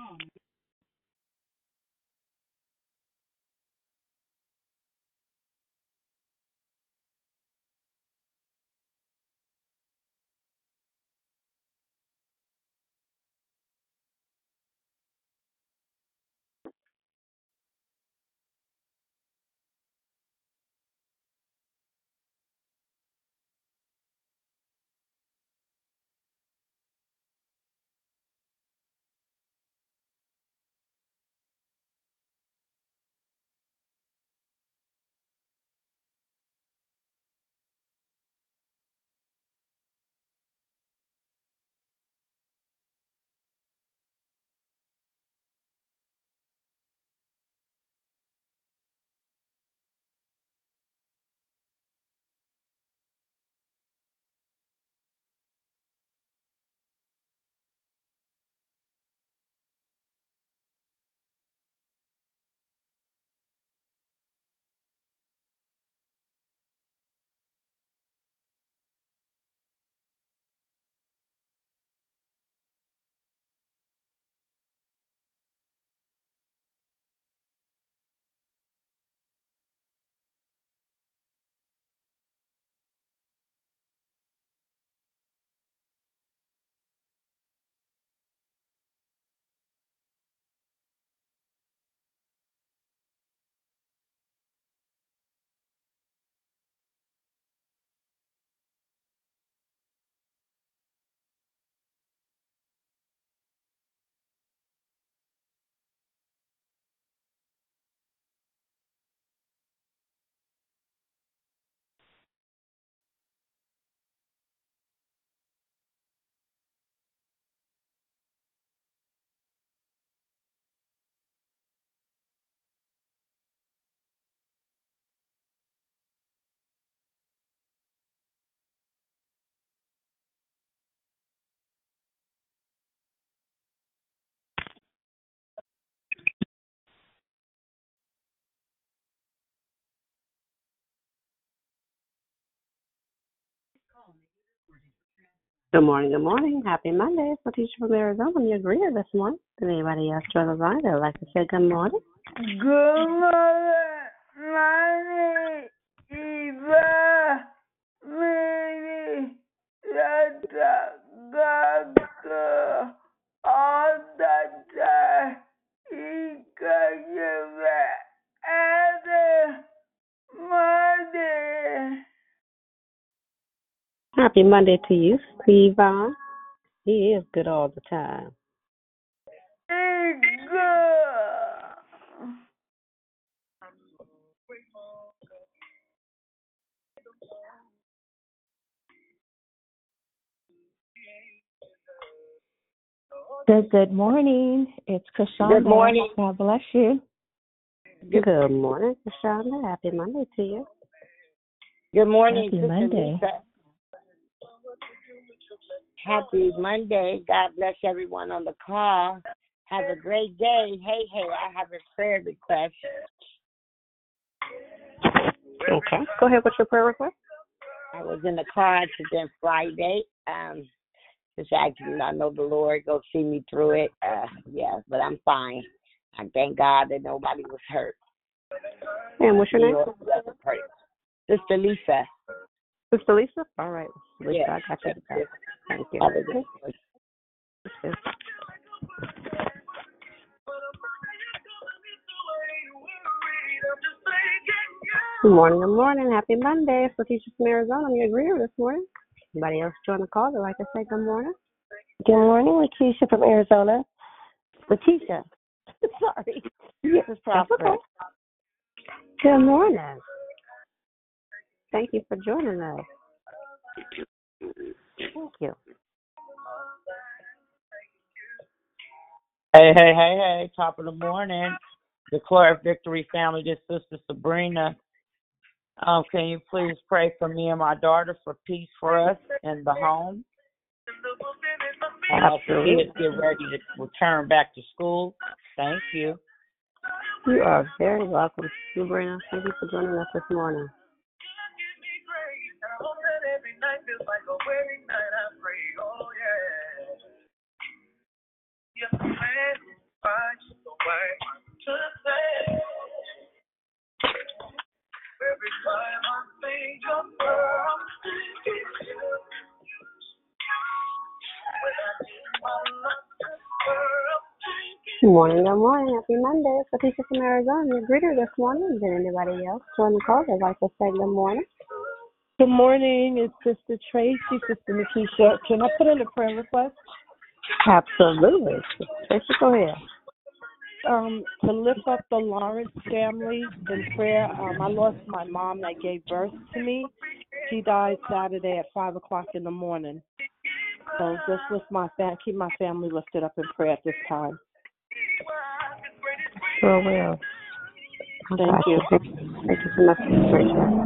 come. Good morning, good morning. Happy Monday. It's Letitia from Arizona. I'm your this morning. Did anybody else join the line that would like to say good morning? Good morning, Eva, Mary, Yata, Gaga, all the time, Ika, Yeva, Happy Monday to you, Stevon. He is good all the time. It's good. Good, good morning. It's Krishanda. Good morning. God bless you. Good morning, Shonda. Happy Monday to you. Good morning, Happy Sister Monday. Lisa. Happy Monday. God bless everyone on the call. Have a great day. Hey, hey, I have a prayer request. Okay. Go ahead with your prayer request. I was in a car accident Friday. Um, this accident, I know the Lord go see me through it. Uh, yeah, but I'm fine. I thank God that nobody was hurt. And what's your name? Lord, bless the prayer. Sister Lisa. Sister Lisa? All right. Lisa, Yes. I got you. yes. Thank you. Have good morning, good morning. Happy Monday. It's Letitia from Arizona. I'm your greeter this morning. Anybody else join the call? They'd like to say good morning. Good morning, Letitia from Arizona. Letitia. Sorry. This is Prosper. Good morning. Thank you for joining us. Thank you. Hey, hey, hey, hey, top of the morning. Declare victory family, this Sister Sabrina. Um, can you please pray for me and my daughter for peace for us in the home? The Absolutely. kids get ready to return back to school. Thank you. You are very welcome, Sabrina. Thank you for joining us this morning. Good morning, good morning. Happy Monday. It's Letitia from Arizona. Your greeter this morning. Did anybody else join the call? They'd like to say good morning. Good morning. It's Sister Tracy, Sister Nikisha. Can I put in a prayer request? Absolutely. Go ahead. Um, to lift up the Lawrence family in prayer. Um, I lost my mom that gave birth to me. She died Saturday at five o'clock in the morning. So just lift my fam- keep my family lifted up in prayer at this time. Sure will. Thank Okay. you. Thank you so much, Tracy.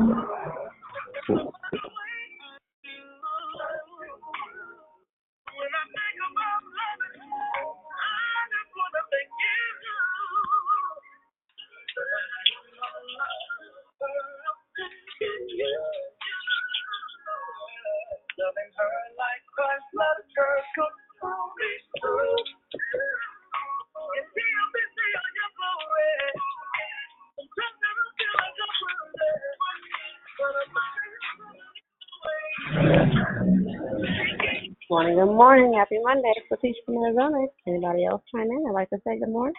Morning, good morning. Happy Monday. Letitia from Arizona. Anybody else chime in? I'd like to say good morning.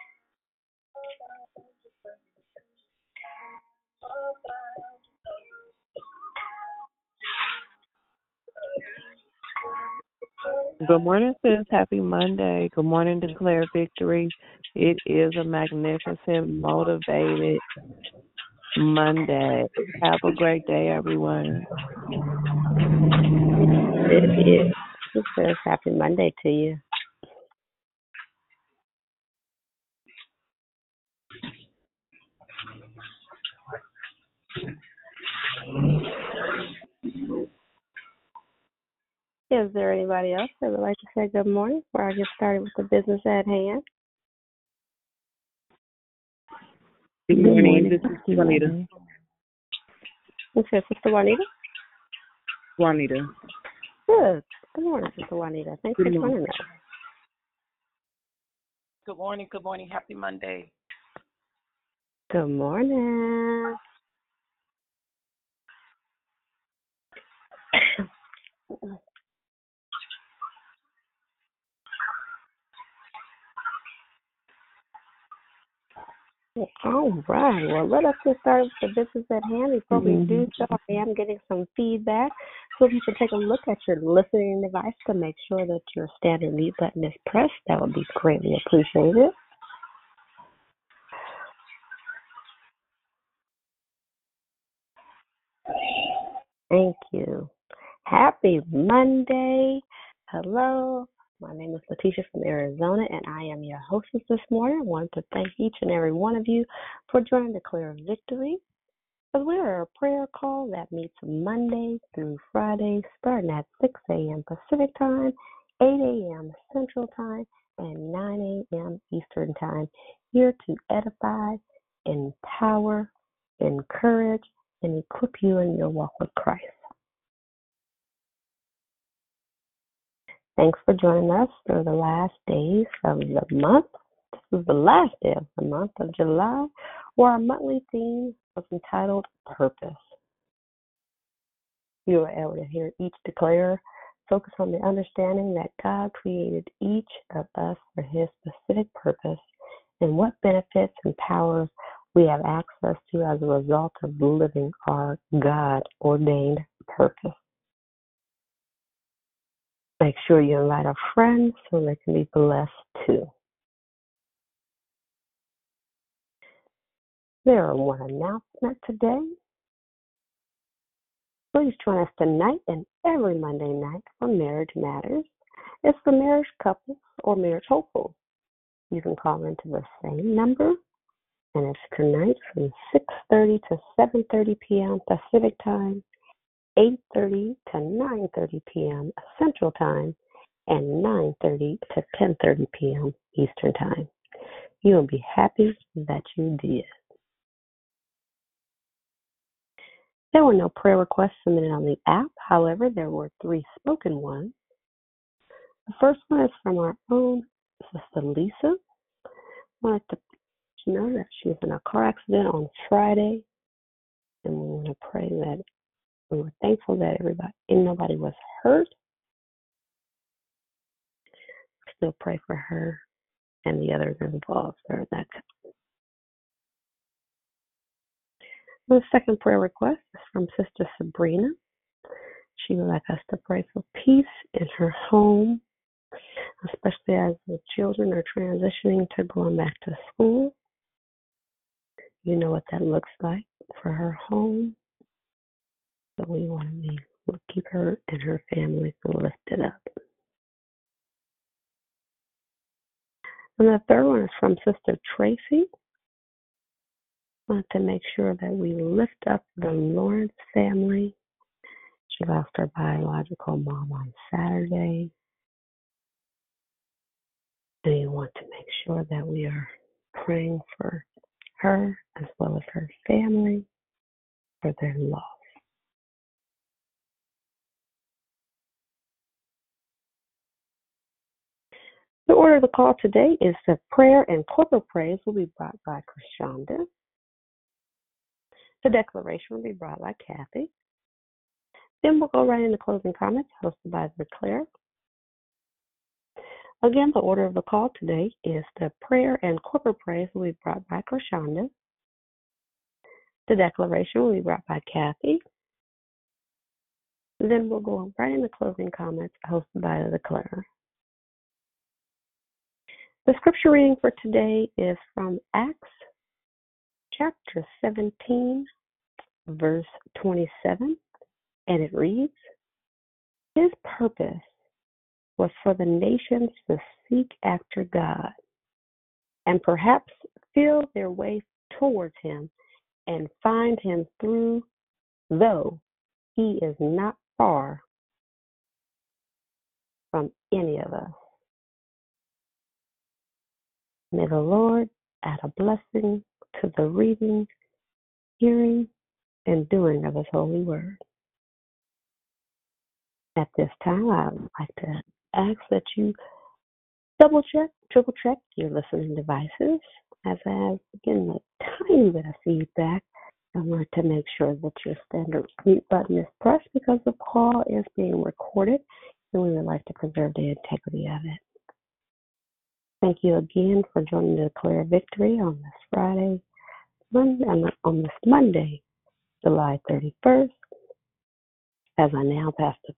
Good morning, sis. Happy Monday. Good morning, Declare Victory. It is a magnificent, motivated Monday. Have a great day, everyone. It is. It happy Monday to you. Is there anybody else that would like to say good morning before I get started with the business at hand? Good Good morning. morning, This is Sister Juanita. Renee. It says Sister Juanita. Juanita. Good. Good morning, Sister Juanita. Thanks Good for morning. joining us. Good morning, good morning. Happy Monday. Good morning. All right. Well, let us get started with the business at hand. Before we do mm-hmm. so, I am getting some feedback. So if you could take a look at your listening device to make sure that your standard mute button is pressed, that would be greatly appreciated. Thank you. Happy Monday. Hello. My name is Letitia from Arizona, and I am your hostess this morning. I want to thank each and every one of you for joining Declare Victory. Because we are a prayer call that meets Monday through Friday, starting at 6 a.m. Pacific Time, 8 a.m. Central Time, and 9 a.m. Eastern Time, here to edify, empower, encourage, and equip you in your walk with Christ. Thanks for joining us for the last days of the month. This is the last day of the month of July, where our monthly theme was entitled Purpose. You were able to hear each declare focus on the understanding that God created each of us for his specific purpose and what benefits and powers we have access to as a result of living our God ordained purpose. Make sure you invite a friend so they can be blessed too. There are one announcement today. Please join us tonight and every Monday night for Marriage Matters. It's for marriage couples or marriage hopefuls. You can call into the same number, and it's tonight from 6:30 to 7:30 p.m. Pacific Time, 8:30 to 9:30 p.m. Central Time, and 9:30 to 10:30 p.m. Eastern Time. You will be happy that you did. There were no prayer requests submitted on the app. However, there were three spoken ones. The first one is from our own sister Lisa. I wanted to know that she was in a car accident on Friday, and we want to pray that we were thankful that everybody and nobody was hurt. Still pray for her and the others involved during that. The second prayer request is from Sister Sabrina. She would like us to pray for peace in her home, especially as the children are transitioning to going back to school. You know what that looks like for her home. So we want to be, we'll keep her and her family lifted up. And the third one is from Sister Tracy. Want to make sure that we lift up the Lawrence family. She lost her biological mom on Saturday. And we want to make sure that we are praying for her as well as her family for their loss. The order of the call today is that prayer and corporate praise will be brought by Krishanda. The declaration will be brought by Kathy. Then we'll go right into closing comments hosted by the Claire. Again, the order of the call today is the prayer and corporate praise will be brought by Krishanda. The declaration will be brought by Kathy. Then we'll go right into closing comments hosted by the Claire. The scripture reading for today is from Acts chapter 17, verse 27, and it reads His purpose was for the nations to seek after God and perhaps feel their way towards Him and find Him through, though He is not far from any of us. May the Lord add a blessing to the reading, hearing, and doing of His holy word. At this time, I would like to ask that you double check, triple check your listening devices. As I have again a tiny bit of feedback, I want to make sure that your standard mute button is pressed because the call is being recorded and we would like to preserve the integrity of it. Thank you again for joining the Declare Victory on this Friday, Monday, on this Monday, July 31st, as I now pass the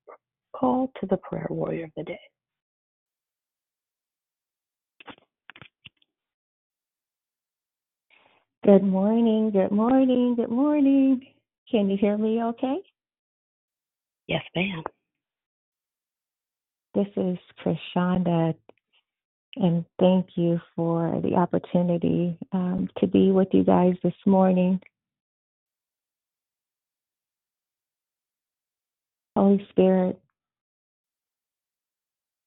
call to the prayer warrior of the day. Good morning, good morning, good morning. Can you hear me okay? Yes, ma'am. This is Krishanda, and thank you for the opportunity um, to be with you guys this morning. Holy Spirit,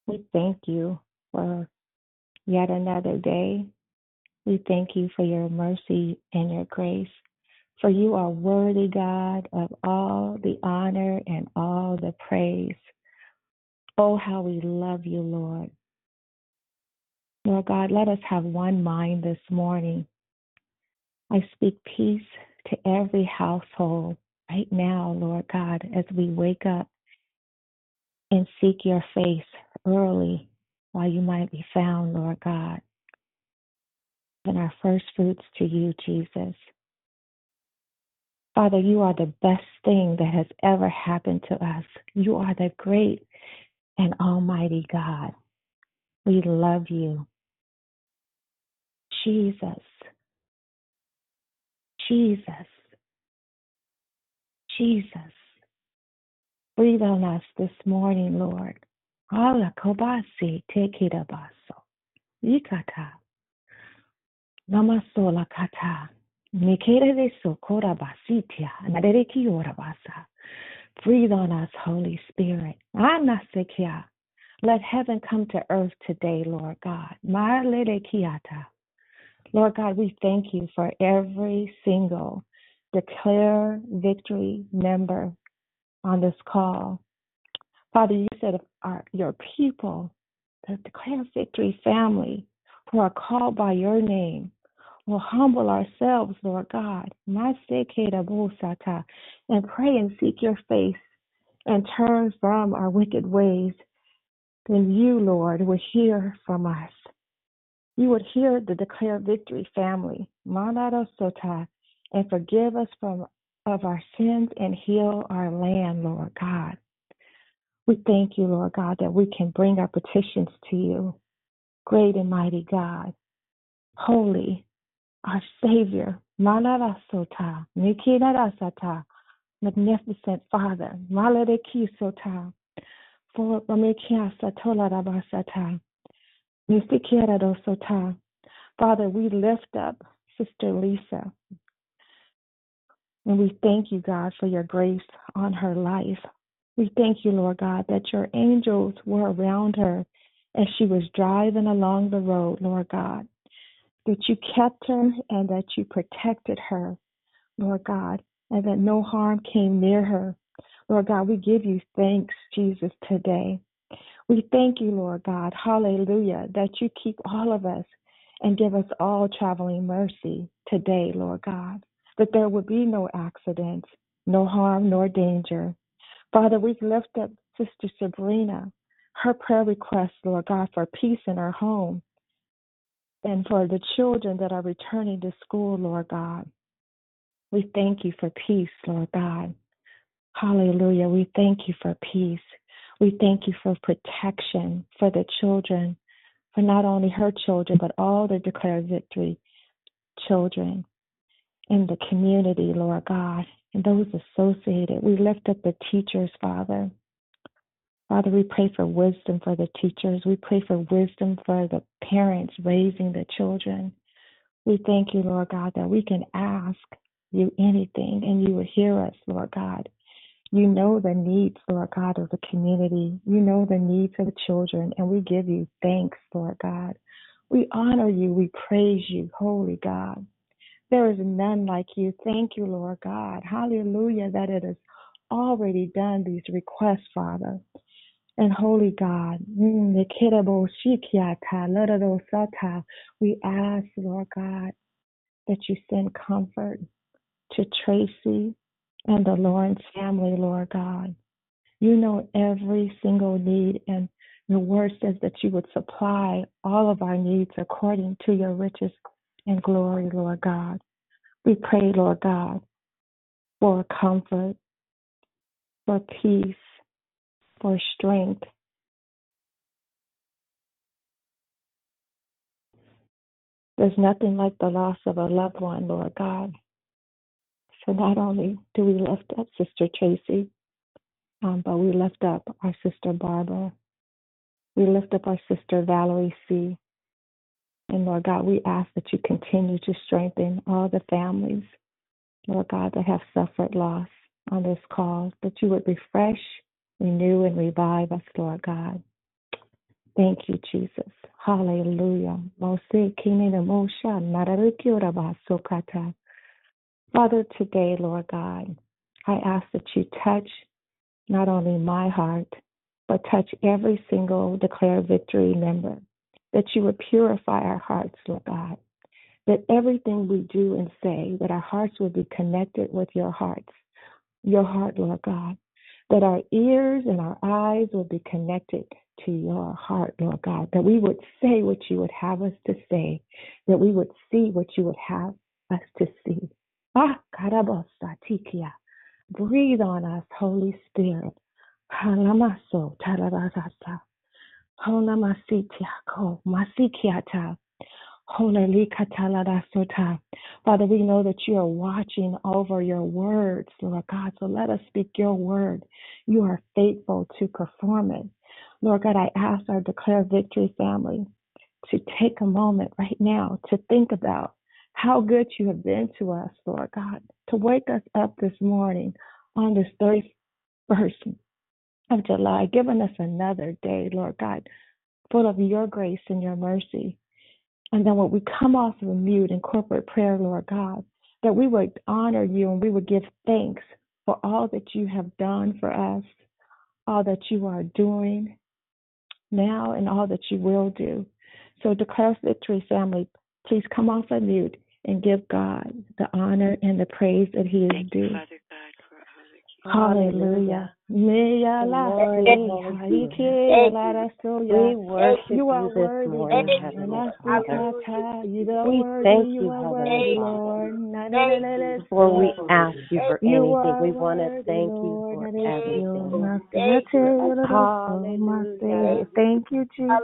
we thank you for yet another day. We thank you for your mercy and your grace. For you are worthy, God, of all the honor and all the praise. Oh, how we love you, Lord. Lord God, let us have one mind this morning. I speak peace to every household right now, Lord God, as we wake up and seek your face early while you might be found, Lord God. And our first fruits to you, Jesus. Father, you are the best thing that has ever happened to us. You are the great and almighty God. We love you. Jesus. Jesus. Jesus. Breathe on us this morning, Lord. Ala kobasi tekirabaso. Ikata. Namasola kata. Mikere sokora basitia. Nadereki orabasa. Breathe on us, Holy Spirit. Anasekia. Let heaven come to earth today, Lord God. Marledekiata. Lord God, we thank you for every single declare victory member on this call. Father, you said our, your people, the declare victory family, who are called by your name, will humble ourselves, Lord God, and pray and seek your face and turn from our wicked ways, then you, Lord, will hear from us. You would hear the Declare Victory family, Manado Sota, and forgive us from of our sins and heal our land, Lord God. We thank you, Lord God, that we can bring our petitions to you. Great and mighty God, holy, our Savior, Manada Sota, Nikida Sata, magnificent Father, Maledeki Sota, for Satola Rabasata, Father, we lift up Sister Lisa. And we thank you, God, for your grace on her life. We thank you, Lord God, that your angels were around her as she was driving along the road, Lord God. That you kept her and that you protected her, Lord God, and that no harm came near her. Lord God, we give you thanks, Jesus, today. We thank you, Lord God, hallelujah, that you keep all of us and give us all traveling mercy today, Lord God, that there would be no accidents, no harm, nor danger. Father, we lift up Sister Sabrina, her prayer request, Lord God, for peace in her home and for the children that are returning to school, Lord God. We thank you for peace, Lord God. Hallelujah. We thank you for peace. We thank you for protection for the children for not only her children, but all the Declare Victory children in the community, Lord God, and those associated. We lift up the teachers, Father. Father, we pray for wisdom for the teachers. We pray for wisdom for the parents raising the children. We thank you, Lord God, that we can ask you anything and you will hear us, Lord God. You know the needs, Lord God, of the community. You know the needs of the children, and we give you thanks, Lord God. We honor you. We praise you, holy God. There is none like you. Thank you, Lord God. Hallelujah, that it is already done, these requests, Father. And holy God, mm, we ask, Lord God, that you send comfort to Tracy and the Lawrence family, Lord God. You know every single need, and Your word says that you would supply all of our needs according to your riches and glory, Lord God. We pray, Lord God, for comfort, for peace, for strength. There's nothing like the loss of a loved one, Lord God. Not only do we lift up Sister Tracy, um, but we lift up our sister Barbara. We lift up our sister Valerie C. And Lord God, we ask that you continue to strengthen all the families, Lord God, that have suffered loss on this call, that you would refresh, renew, and revive us, Lord God. Thank you, Jesus. Hallelujah. Father, today, Lord God, I ask that you touch not only my heart, but touch every single Declare Victory member, that you would purify our hearts, Lord God, that everything we do and say, that our hearts would be connected with your hearts, your heart, Lord God, that our ears and our eyes would be connected to your heart, Lord God, that we would say what you would have us to say, that we would see what you would have us to see. Ah. Breathe on us, Holy Spirit. Halamaso tarabasasa. Honamasitiako masikiata. Honalikataladasota. Father, we know that you are watching over your words, Lord God. So let us speak your word. You are faithful to perform it. Lord God, I ask our Declare Victory family to take a moment right now to think about how good you have been to us, Lord God, to wake us up this morning on this 31st of July, giving us another day, Lord God, full of your grace and your mercy. And then when we come off of a mute in corporate prayer, Lord God, that we would honor you and we would give thanks for all that you have done for us, all that you are doing now, and all that you will do. So, Declare Victory family, please come off of mute and give God the honor and the praise that He is due. Hallelujah. Mea la Lord, se, Lord, haike la ra so ya. We worship You this morning, Heavenly Father. su ka ta. You are We thank you you, are Heavenly Father. Lord. Before we ask you for anything, we want to thank you for Na everything. na se ya te ya ra ra so ma se. Hallelujah. Thank you, Jesus.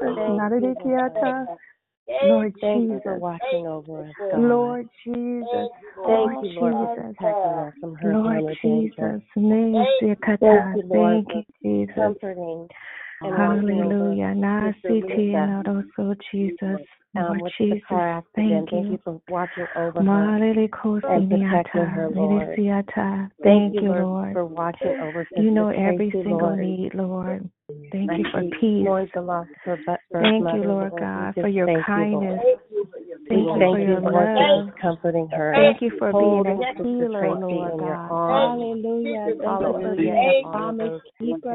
Thank Na de you, de ki ya Lord. ta. Lord Thank you for Jesus. watching over us, God. Lord Jesus. Thank Lord you, Lord, for Jesus. protecting us from hurt, Lord harm, or danger. Jesus. Ne Thank you, Lord, Thank you, Jesus. comforting and watching over Hallelujah. Sister Nasiti Lisa and also Jesus. Um, Lord with the Jesus. car accident. Thank Thank you you. for watching over her and protecting her. Lord. Thank Thank you, you, Lord, Lord. for watching over You know every Tracy, single Lord. need, Lord. Thank you for peace. mourns the loss of her bu- birth Thank you, Lord Lord. God, for just your thank you, kindness. Thank you for your Lord, love. comforting her, Thank you for being holding a Sister healer, Lord in your God. arms. Hallelujah. Thank you for Hallelujah. And a promise keeper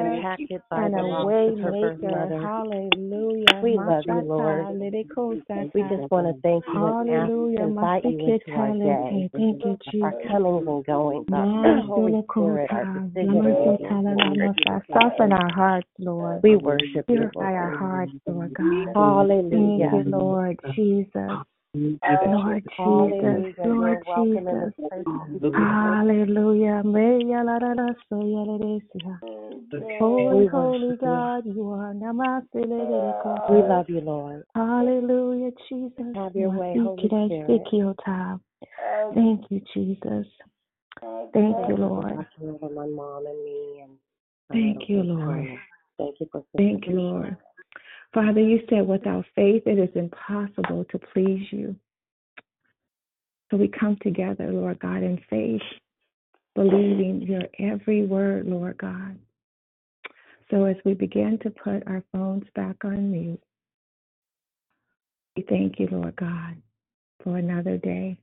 and a way of her birth maker. Hallelujah. We love you, Lord. We just want to thank you and ask, Hallelujah. invite you into our day, Thank you, our comings and goings, our Holy Spirit, our Masulokota, decision making. Soften our hearts, Lord. We worship you, Purify our hearts, Lord God. Thank Hallelujah. you, Lord Jesus. Lord Jesus, Hallelujah. Oh, Lord You're welcome in Jesus. Hallelujah. De sia. Holy, holy. God, you are namaste le de de ko. We love you, Lord. Hallelujah, Jesus. Have your way, Holy Masikira Spirit. sikiota. Thank you, Jesus. Thank you, Thank you Lord. my mom and me and Thank you, Lord. Thank you for Thank you, Lord. Father, you said without faith it is impossible to please you. So we come together, Lord God, in faith, believing your every word, Lord God. So as we begin to put our phones back on mute, we thank you, Lord God, for another day.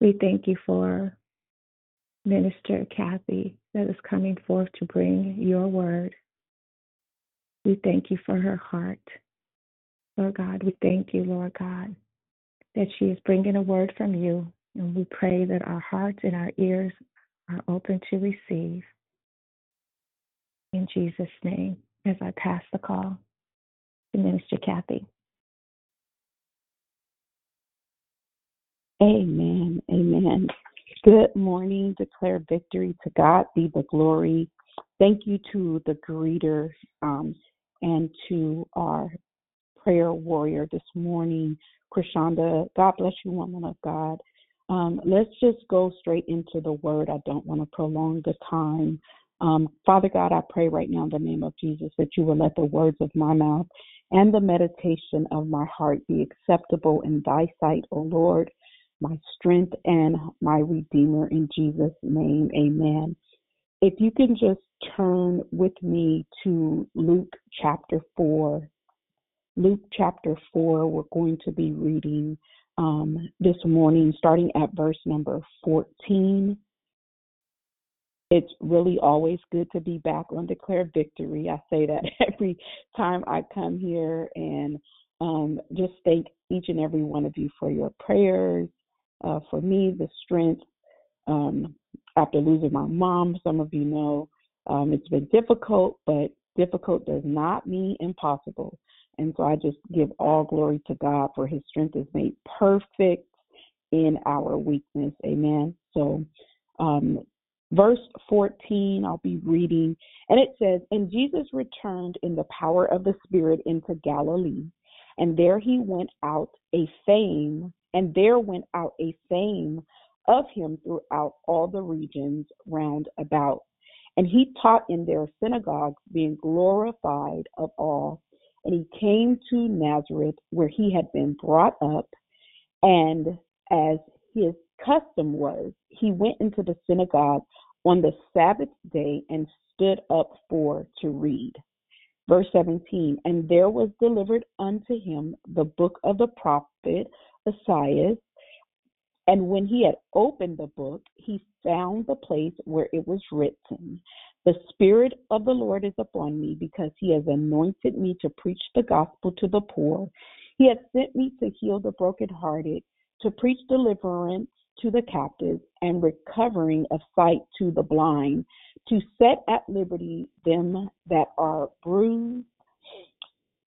We thank you for Minister Kathy that is coming forth to bring your word. We thank you for her heart. Lord God, we thank you, Lord God, that she is bringing a word from you. And we pray that our hearts and our ears are open to receive. In Jesus' name, as I pass the call. to Minister Kathy. Amen. Amen. Good morning. Declare victory. To God be the glory. Thank you to the greeters um, and to our prayer warrior this morning, Krishanda. God bless you, woman of God. Um, let's just go straight into the word. I don't want to prolong the time. Um, Father God, I pray right now in the name of Jesus that you will let the words of my mouth and the meditation of my heart be acceptable in thy sight, O Lord, my strength and my redeemer in Jesus' name. Amen. If you can just turn with me to Luke chapter 4. Luke chapter 4, we're going to be reading um, this morning, starting at verse number 14 it's really always good to be back on Declare Victory. I say that every time I come here and um, just thank each and every one of you for your prayers, uh, for me, the strength. Um, after losing my mom, some of you know um, it's been difficult, but difficult does not mean impossible. And so I just give all glory to God for his strength is made perfect in our weakness. Amen. So um, verse 14, I'll be reading, and it says, And Jesus returned in the power of the Spirit into Galilee, and there he went out a fame, and there went out a fame of him throughout all the regions round about. And he taught in their synagogues, being glorified of all. And he came to Nazareth, where he had been brought up, and as his custom was, he went into the synagogue on the Sabbath day and stood up for to read. Verse 17, and there was delivered unto him the book of the prophet Isaiah. And when he had opened the book, he found the place where it was written, The Spirit of the Lord is upon me, because he has anointed me to preach the gospel to the poor. He has sent me to heal the brokenhearted, to preach deliverance to the captives and recovering of sight to the blind, to set at liberty them that are bruised,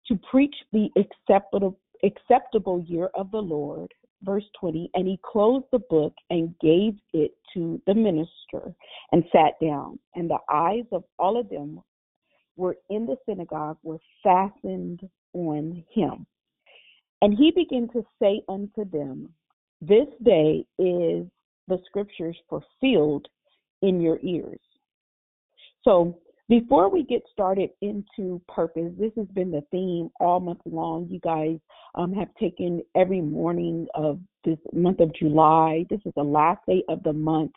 to preach the acceptable acceptable year of the Lord. Verse 20, and he closed the book and gave it to the minister and sat down. And the eyes of all of them were in the synagogue were fastened on him. And he began to say unto them, this day is the scriptures fulfilled in your ears. So, before we get started into purpose, this has been the theme all month long. You guys um, have taken every morning of this month of July. This is the last day of the month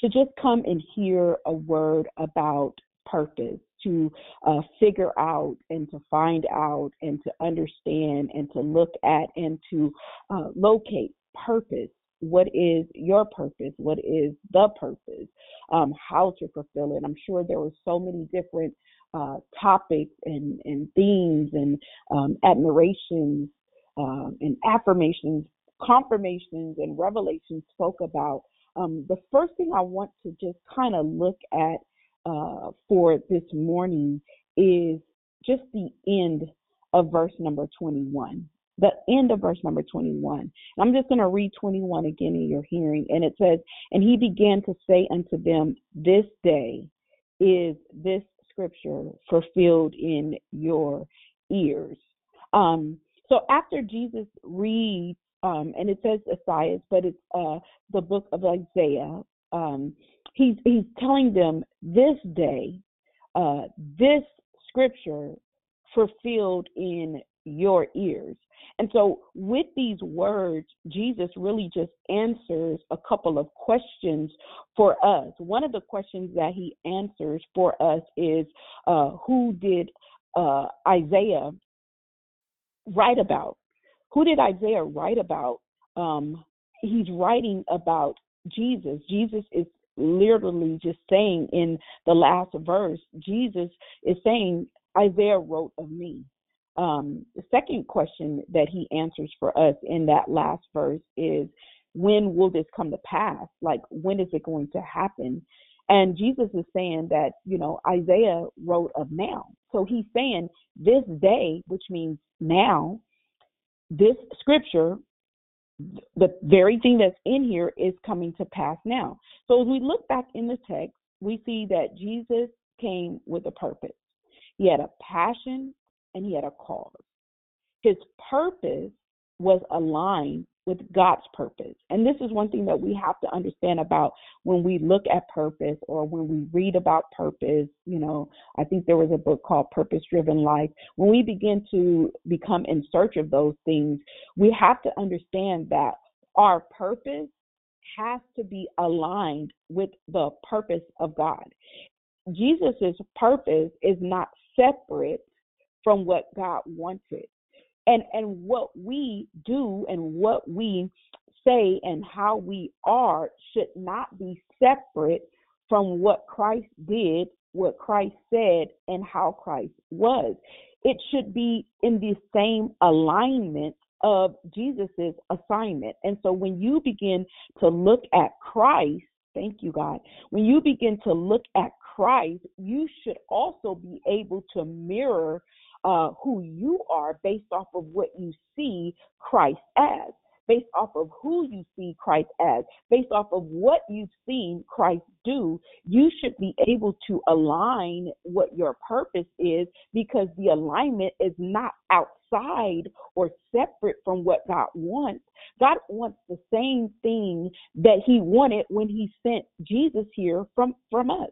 to just come and hear a word about purpose, to uh, figure out and to find out and to understand and to look at and to uh, locate purpose. What is your purpose? What is the purpose? Um, how to fulfill it? I'm sure there were so many different uh, topics and, and themes and um, admirations um, and affirmations, confirmations, and revelations spoke about. Um, the first thing I want to just kind of look at uh, for this morning is just the end of verse number 21 the end of verse number 21. And I'm just going to read 21 again in your hearing. And it says, And he began to say unto them, This day is this scripture fulfilled in your ears. Um, so after Jesus reads, um, and it says Isaiah, but it's uh, the book of Isaiah. Um, he's he's telling them this day, uh, this scripture fulfilled in your ears. And so, with these words, Jesus really just answers a couple of questions for us. One of the questions that he answers for us is uh, Who did uh, Isaiah write about? Who did Isaiah write about? Um, he's writing about Jesus. Jesus is literally just saying in the last verse, Jesus is saying, Isaiah wrote of me. Um, the second question that he answers for us in that last verse is, when will this come to pass? Like, when is it going to happen? And Jesus is saying that, you know, Isaiah wrote of now. So he's saying this day, which means now, this scripture, the very thing that's in here is coming to pass now. So as we look back in the text, we see that Jesus came with a purpose. He had a passion and he had a cause. His purpose was aligned with God's purpose. And this is one thing that we have to understand about when we look at purpose or when we read about purpose. You know, I think there was a book called Purpose Driven Life. When we begin to become in search of those things, we have to understand that our purpose has to be aligned with the purpose of God. Jesus' purpose is not separate from what God wanted and and what we do and what we say and how we are should not be separate from what Christ did, what Christ said, and how Christ was. It should be in the same alignment of Jesus's assignment. And so when you begin to look at Christ, thank you, God, when you begin to look at Christ, you should also be able to mirror uh, who you are based off of what you see Christ as, based off of who you see Christ as, based off of what you've seen Christ do. You should be able to align what your purpose is because the alignment is not outside or separate from what God wants. God wants the same thing that He wanted when He sent Jesus here from, from us.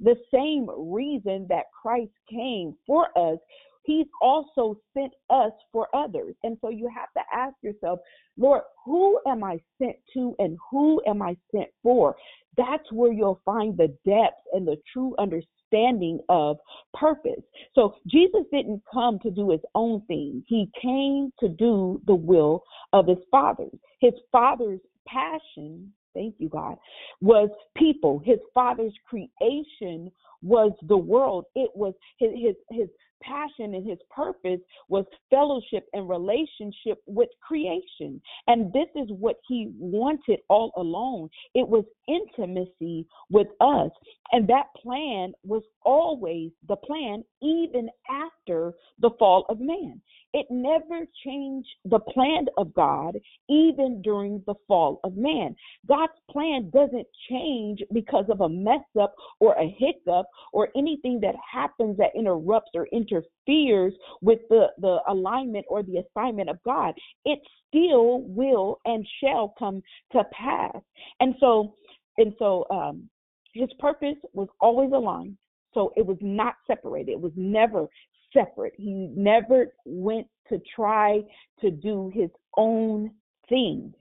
The same reason that Christ came for us He's also sent us for others. And so you have to ask yourself, Lord, who am I sent to and who am I sent for? That's where you'll find the depth and the true understanding of purpose. So Jesus didn't come to do his own thing, he came to do the will of his Father. His Father's passion thank you god was people his father's creation was the world it was his his, his passion and his purpose was fellowship and relationship with creation. And this is what he wanted all along. It was intimacy with us. And that plan was always the plan, even after the fall of man. It never changed the plan of God, even during the fall of man. God's plan doesn't change because of a mess up or a hiccup or anything that happens that interrupts or interferes with the, the alignment or the assignment of God. It still will and shall come to pass. And so, and so, um, his purpose was always aligned. So it was not separated. It was never separate. He never went to try to do his own thing.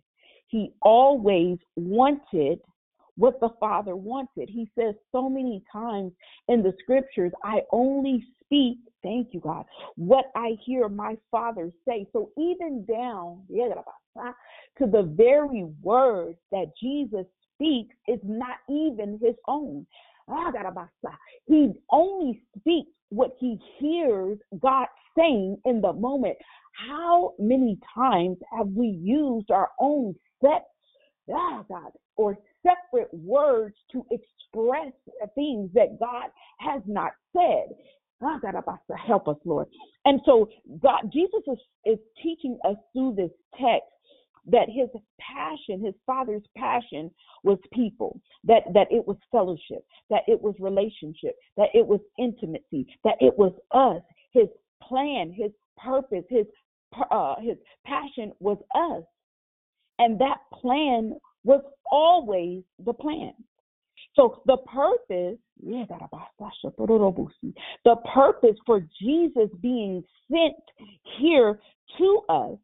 He always wanted what the Father wanted. He says so many times in the scriptures, I only speak, thank you, God, what I hear my Father say. So even down to the very words that Jesus speaks is not even his own. He only speaks what he hears God saying in the moment. How many times have we used our own set, ah, or separate words to express things that God has not said? Ah, help us, Lord. And so God, Jesus is, is teaching us through this text that his passion, his father's passion was people, that, that it was fellowship, that it was relationship, that it was intimacy, that it was us. His plan, his purpose, his, uh, his passion was us. And that plan was always the plan. So the purpose, the purpose for Jesus being sent here to us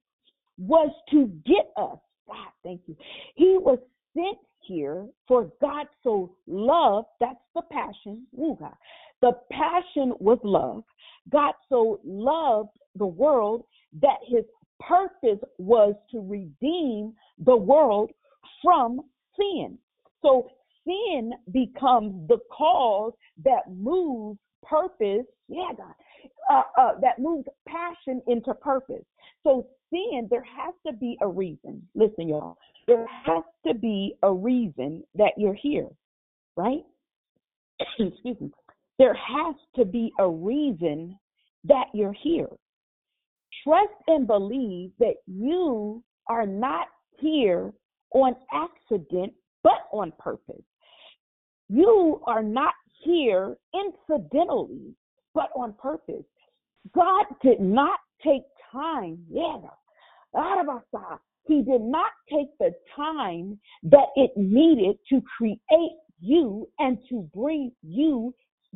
was to get us. God, thank you. He was sent here for God so loved, that's the passion. Ooh, God. The passion was love. God so loved the world that his purpose was to redeem the world from sin. So sin becomes the cause that moves purpose, yeah, God, uh, uh, that moves passion into purpose. So sin, there has to be a reason. Listen, y'all, there has to be a reason that you're here, right? excuse me, there has to be a reason that you're here. Trust and believe that you are not here on accident, but on purpose. You are not here incidentally, but on purpose. God did not take time, yeah, he did not take the time that it needed to create you and to bring you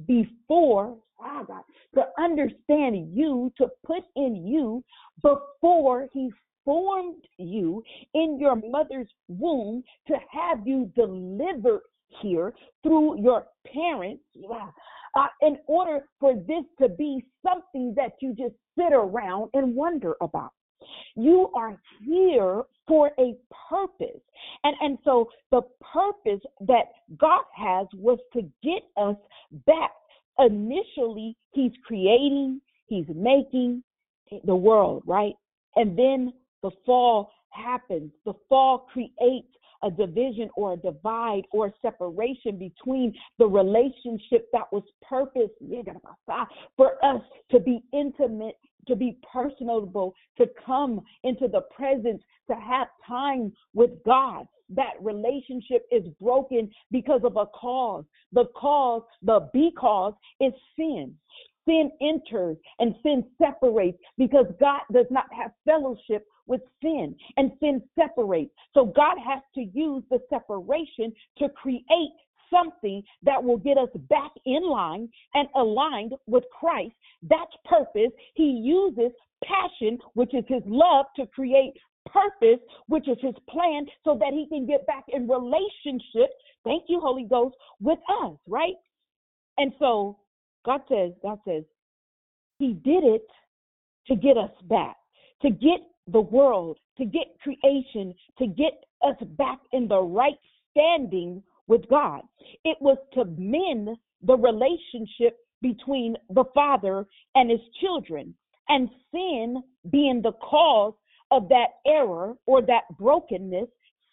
before ah, God, to understand you, to put in you before he formed you in your mother's womb to have you delivered here through your parents. Uh, in order for this to be something that you just sit around and wonder about. You are here for a purpose. And, and so the purpose that God has was to get us back. Initially, He's creating, He's making the world, right? And then the fall happens. The fall creates a division or a divide or a separation between the relationship that was purposed for us to be intimate to be personable, to come into the presence, to have time with God. That relationship is broken because of a cause. The cause, the because is sin. Sin enters and sin separates because God does not have fellowship with sin and sin separates. So God has to use the separation to create something that will get us back in line and aligned with Christ. That's purpose. He uses passion, which is his love, to create purpose, which is his plan, so that he can get back in relationship. Thank you, Holy Ghost, with us, right? And so God says, God says, He did it to get us back, to get the world, to get creation, to get us back in the right standing with God. It was to mend the relationship between the father and his children. And sin being the cause of that error or that brokenness,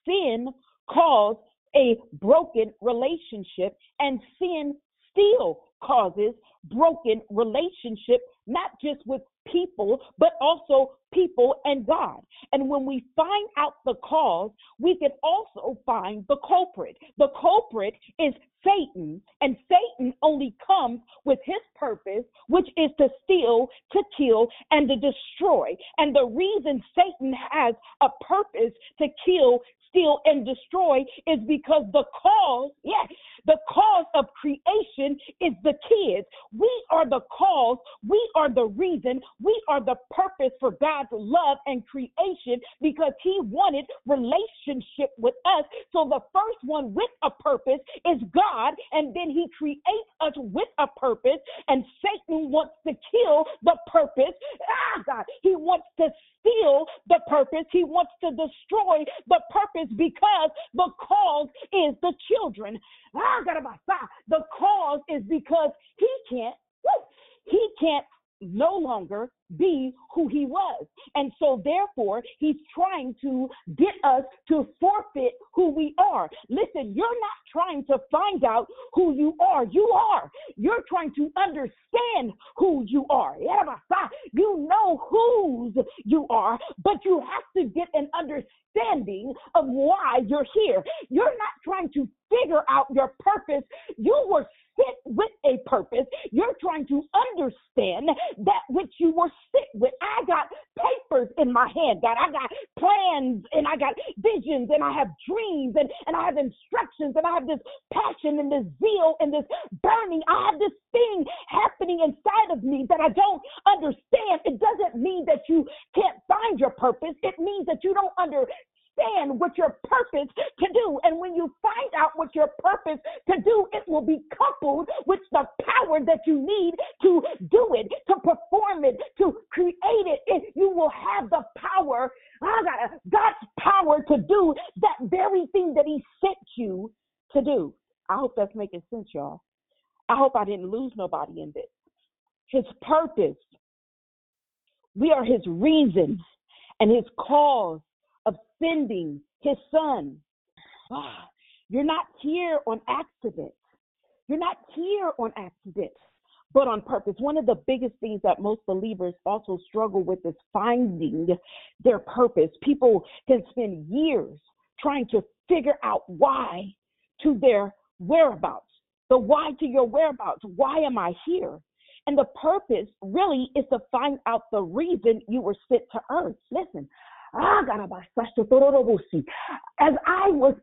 sin caused a broken relationship, and sin still causes broken relationship, not just with people, but also people and God. And when we find out the cause, we can also find the culprit. The culprit is Satan, and Satan only comes with his purpose, which is to steal, to kill, and to destroy. And the reason Satan has a purpose to kill, steal, and destroy is because the cause, yes, the cause of creation is the kids. We are the cause, we are the reason, we are the purpose for God's love and creation because He wanted relationship with us. So the first one with a purpose is God, and then He creates us with a purpose, and Satan wants to kill the purpose. Ah, God, He wants to steal the purpose, He wants to destroy the purpose because the cause is the children. Ah, God, the cause is because He can't. He can't no longer be who he was. And so, therefore, he's trying to get us to forfeit who we are. Listen, you're not trying to find out who you are. You are. You're trying to understand who you are. You know whose you are, but you have to get an understanding of why you're here. You're not trying to figure out your purpose. You were sit with a purpose. You're trying to understand that which you were sit with. I got papers in my hand, God. I got plans and I got visions and I have dreams and, and I have instructions and I have this passion and this zeal and this burning. I have this thing happening inside of me that I don't understand. It doesn't mean that you can't find your purpose. It means that you don't understand understand what your purpose to do. And when you find out what your purpose to do, it will be coupled with the power that you need to do it, to perform it, to create it. And you will have the power, God's power to do that very thing that He sent you to do. I hope that's making sense, y'all. I hope I didn't lose nobody in this. His purpose. We are his reason and his cause of sending his son. Ah, you're not here on accident. You're not here on accident, but on purpose. One of the biggest things that most believers also struggle with is finding their purpose. People can spend years trying to figure out why to their whereabouts. The why to your whereabouts. Why am I here? And the purpose really is to find out the reason you were sent to earth. Listen, as I was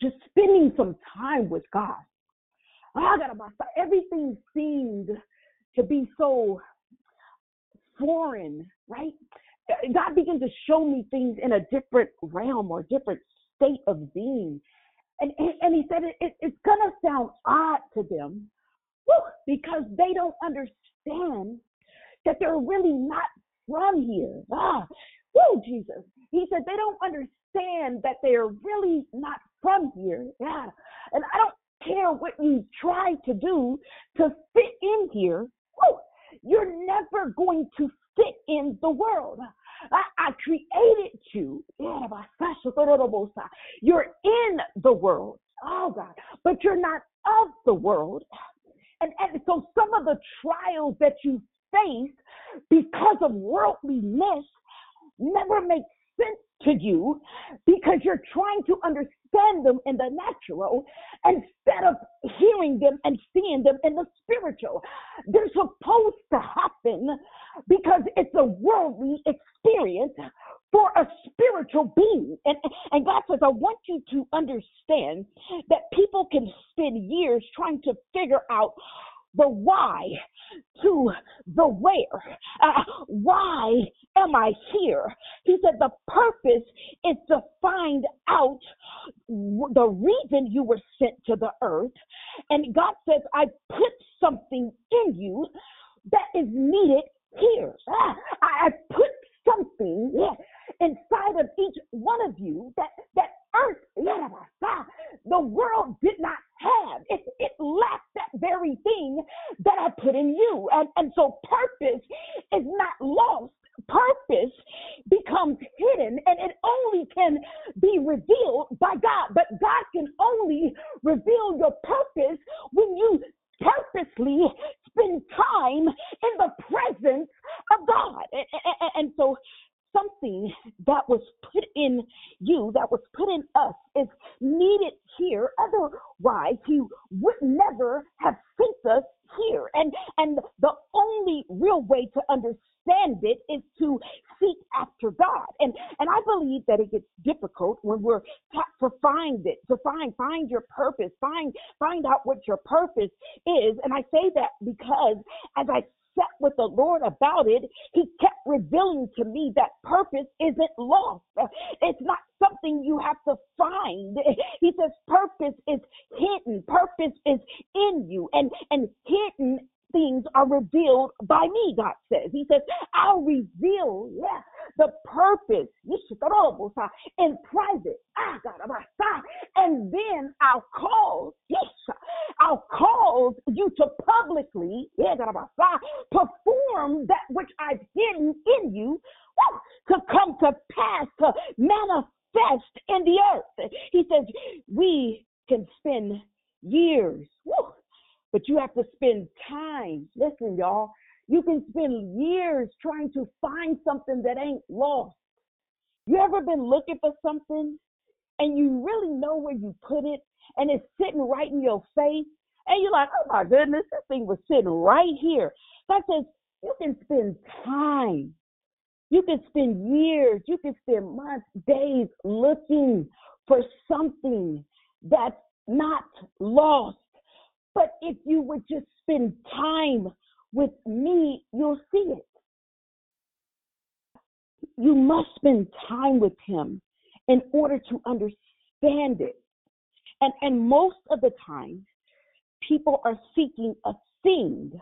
just spending some time with God, ah, everything seemed to be so foreign, right? God began to show me things in a different realm or different state of being. And, and he said it, it, it's going to sound odd to them because they don't understand that they're really not from here. Ah, whoa, Jesus. He said they don't understand that they're really not from here. Yeah. And I don't care what you try to do to fit in here. Whew, you're never going to fit in the world. I, I created you. You're in the world. Oh God. But you're not of the world. And, and so some of the trials that you face because of worldliness never make sense to you because you're trying to understand them in the natural instead of hearing them and seeing them in the spiritual. They're supposed to happen because it's a worldly experience for a spiritual being. And, and God says, I want you to understand that people can spend years trying to figure out the why to the where. Uh, why am I here? He said the purpose is to find out the reason you were sent to the earth. And God says, I put something in you that is needed here. Uh, I put something inside of each one of you that, that earth, the world did not have. It, it lacks that very thing that I put in you. And, and so purpose is not lost. Purpose becomes hidden and it only can be revealed by God. But God can only reveal your purpose when you purposely spend time in the presence of God. And, and, and so something that was put in you, that was put in us, is needed here. Otherwise, He would never have sent us here. And and the only real way to understand it is to seek after God. And and I believe that it gets difficult when we're taught to find it, to find find your purpose, find find out what your purpose is. And I say that because as I sat with the Lord about it, He kept revealing to me that purpose isn't lost. It's not something you have to find. He says purpose is hidden. Purpose is in you. And and hidden things are revealed by me, God says. He says, I'll reveal, yeah, the purpose in private. Ah, and then I'll cause, I'll cause you to publicly perform that which I've hidden in you to come to pass, to manifest in the earth. He says, we can spend years, but you have to spend time. Listen, y'all, you can spend years trying to find something that ain't lost. You ever been looking for something and you really know where you put it and it's sitting right in your face? And you're like, oh my goodness, this thing was sitting right here. God says, you can spend time. You can spend years. You can spend months, days looking for something that's not lost. But if you would just spend time with me, you'll see it. You must spend time with him in order to understand it. And and most of the time, people are seeking a thing,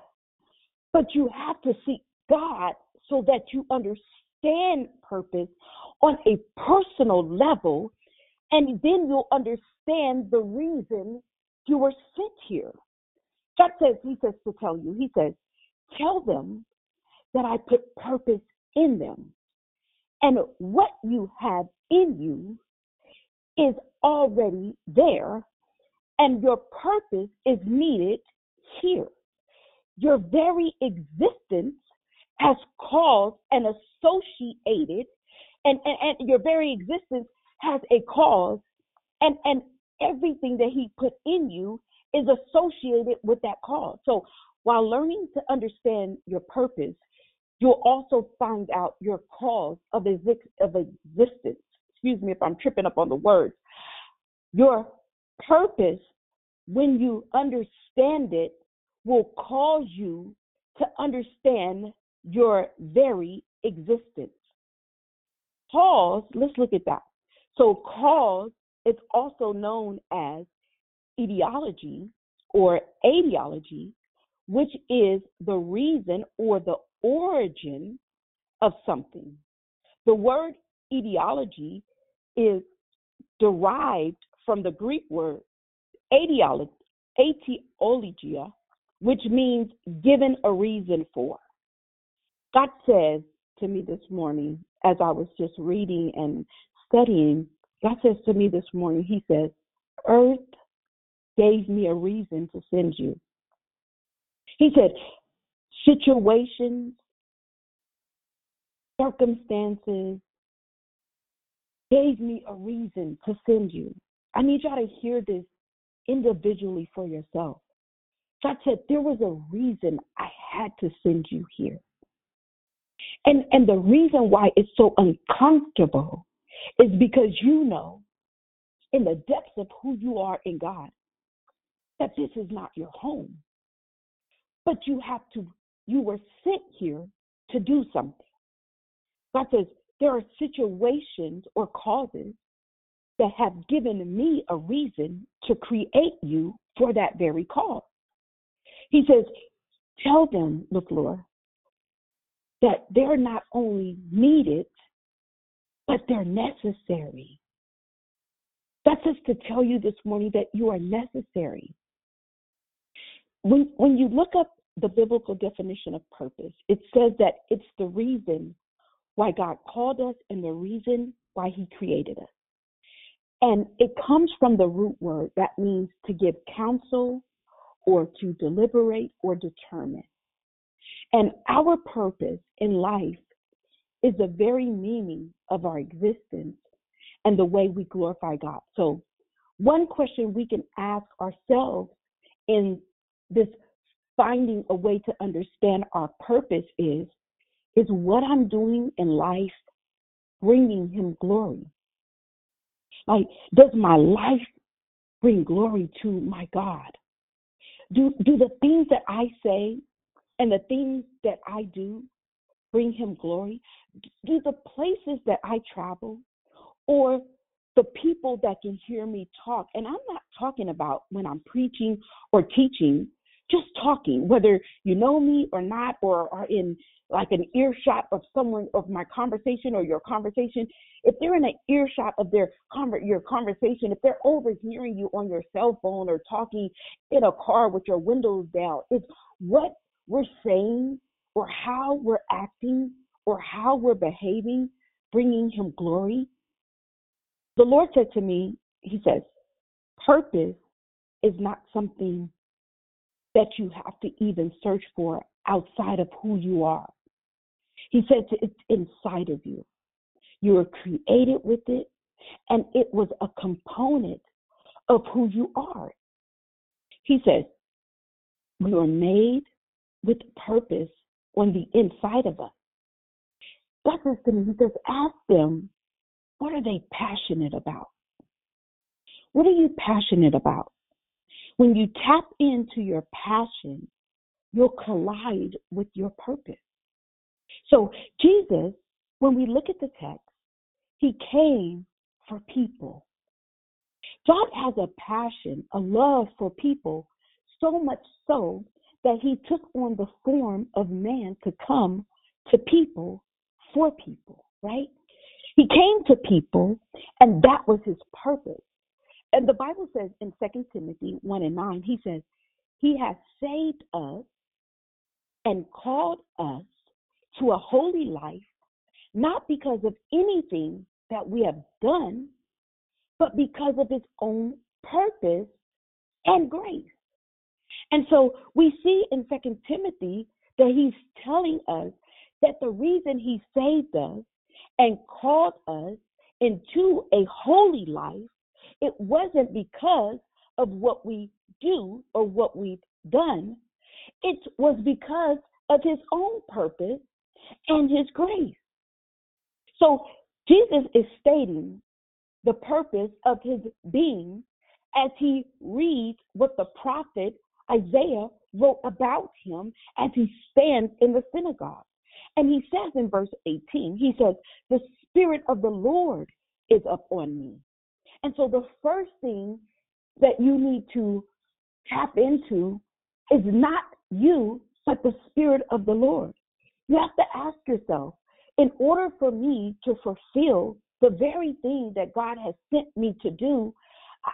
but you have to seek God so that you understand purpose on a personal level, and then you'll understand the reason you were sent here. God says, He says to tell you, He says, tell them that I put purpose in them. And what you have in you is already there and your purpose is needed here. Your very existence has caused and associated, and, and, and your very existence has a cause, and, and everything that He put in you is associated with that cause. So while learning to understand your purpose, you'll also find out your cause of, of existence. Excuse me if I'm tripping up on the words. Your purpose, when you understand it, will cause you to understand your very existence. Cause, let's look at that. So, cause is also known as etiology or etiology, which is the reason or the origin of something. The word etiology is derived from the Greek word etiologia, which means given a reason for. God says to me this morning, as I was just reading and studying, God says to me this morning, He says, Earth gave me a reason to send you. He said, situations, circumstances gave me a reason to send you. I need y'all to hear this individually for yourself. God said, there was a reason I had to send you here. And and the reason why it's so uncomfortable is because you know in the depths of who you are in God that this is not your home. But you have to you were sent here to do something. God says there are situations or causes that have given me a reason to create you for that very cause. He says, Tell them, LaFleur, that they're not only needed, but they're necessary. That's just to tell you this morning that you are necessary. When, when you look up the biblical definition of purpose, it says that it's the reason why God called us and the reason why He created us. And it comes from the root word that means to give counsel or to deliberate or determine. And our purpose in life is the very meaning of our existence and the way we glorify God. So, one question we can ask ourselves in this finding a way to understand our purpose is is what I'm doing in life bringing him glory? Like, does my life bring glory to my God? Do do the things that I say and the things that I do bring him glory? Do the places that I travel or the people that can hear me talk, and I'm not talking about when I'm preaching or teaching, just talking, whether you know me or not, or are in like an earshot of someone of my conversation or your conversation, if they're in an earshot of their conver- your conversation, if they're overhearing you on your cell phone or talking in a car with your windows down, it's what we're saying or how we're acting or how we're behaving bringing him glory. The Lord said to me, He says, purpose is not something that you have to even search for outside of who you are. He says it's inside of you. You were created with it, and it was a component of who you are. He says, we were made with purpose on the inside of us. Me, He says, ask them, what are they passionate about? What are you passionate about? When you tap into your passion, you'll collide with your purpose. So, Jesus, when we look at the text, he came for people. God has a passion, a love for people, so much so that he took on the form of man to come to people for people, right? He came to people, and that was his purpose. And the Bible says in 2 Timothy 1 and 9, he says, He has saved us and called us to a holy life, not because of anything that we have done, but because of his own purpose and grace. And so we see in Second Timothy that he's telling us that the reason he saved us and called us into a holy life, it wasn't because of what we do or what we've done. It was because of his own purpose and his grace. So Jesus is stating the purpose of his being as he reads what the prophet Isaiah wrote about him as he stands in the synagogue. And he says in verse 18, he says, The Spirit of the Lord is upon me. And so the first thing that you need to tap into is not you, but the Spirit of the Lord. You have to ask yourself, in order for me to fulfill the very thing that God has sent me to do,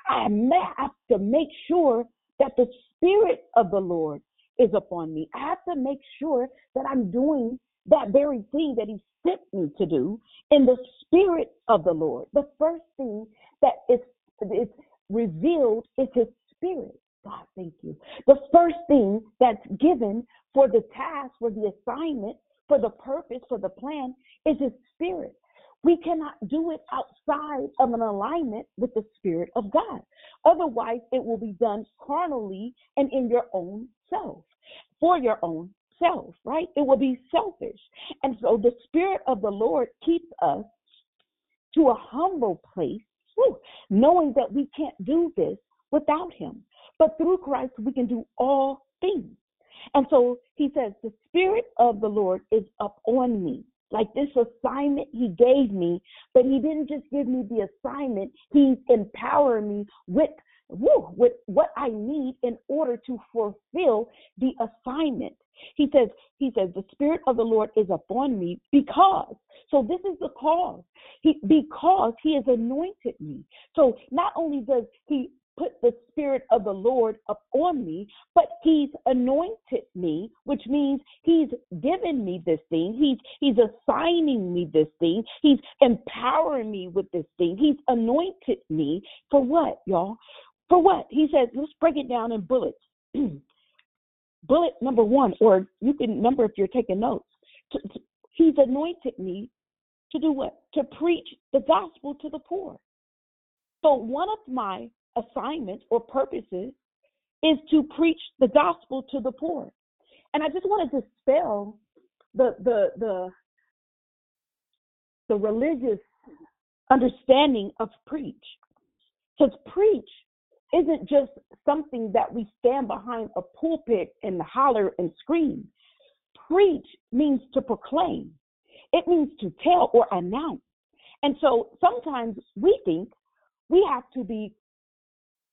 I have to make sure that the Spirit of the Lord is upon me. I have to make sure that I'm doing that very thing that He sent me to do in the Spirit of the Lord. The first thing that is, is revealed is His Spirit. God, thank you. The first thing that's given for the task, for the assignment, for the purpose, for the plan is His Spirit. We cannot do it outside of an alignment with the Spirit of God. Otherwise, it will be done carnally and in your own self, for your own self, right? It will be selfish. And so the Spirit of the Lord keeps us to a humble place, whew, knowing that we can't do this without Him. But through Christ, we can do all things. And so he says, The Spirit of the Lord is up on me. Like this assignment he gave me, but he didn't just give me the assignment, he empowered me with woo, with what I need in order to fulfill the assignment. He says, he says, the spirit of the Lord is upon me because. So this is the cause. He because he has anointed me. So not only does he put the spirit of the Lord upon me, but he's anointed me, which means he's given me this thing. He's he's assigning me this thing. He's empowering me with this thing. He's anointed me for what, y'all? For what? He says, let's break it down in bullets. Bullet number one, or you can number if you're taking notes. He's anointed me to do what? To preach the gospel to the poor. So one of my assignments or purposes is to preach the gospel to the poor. And I just want to dispel the the the the religious understanding of preach. Because preach isn't just something that we stand behind a pulpit and holler and scream. Preach means to proclaim. It means to tell or announce. And so sometimes we think we have to be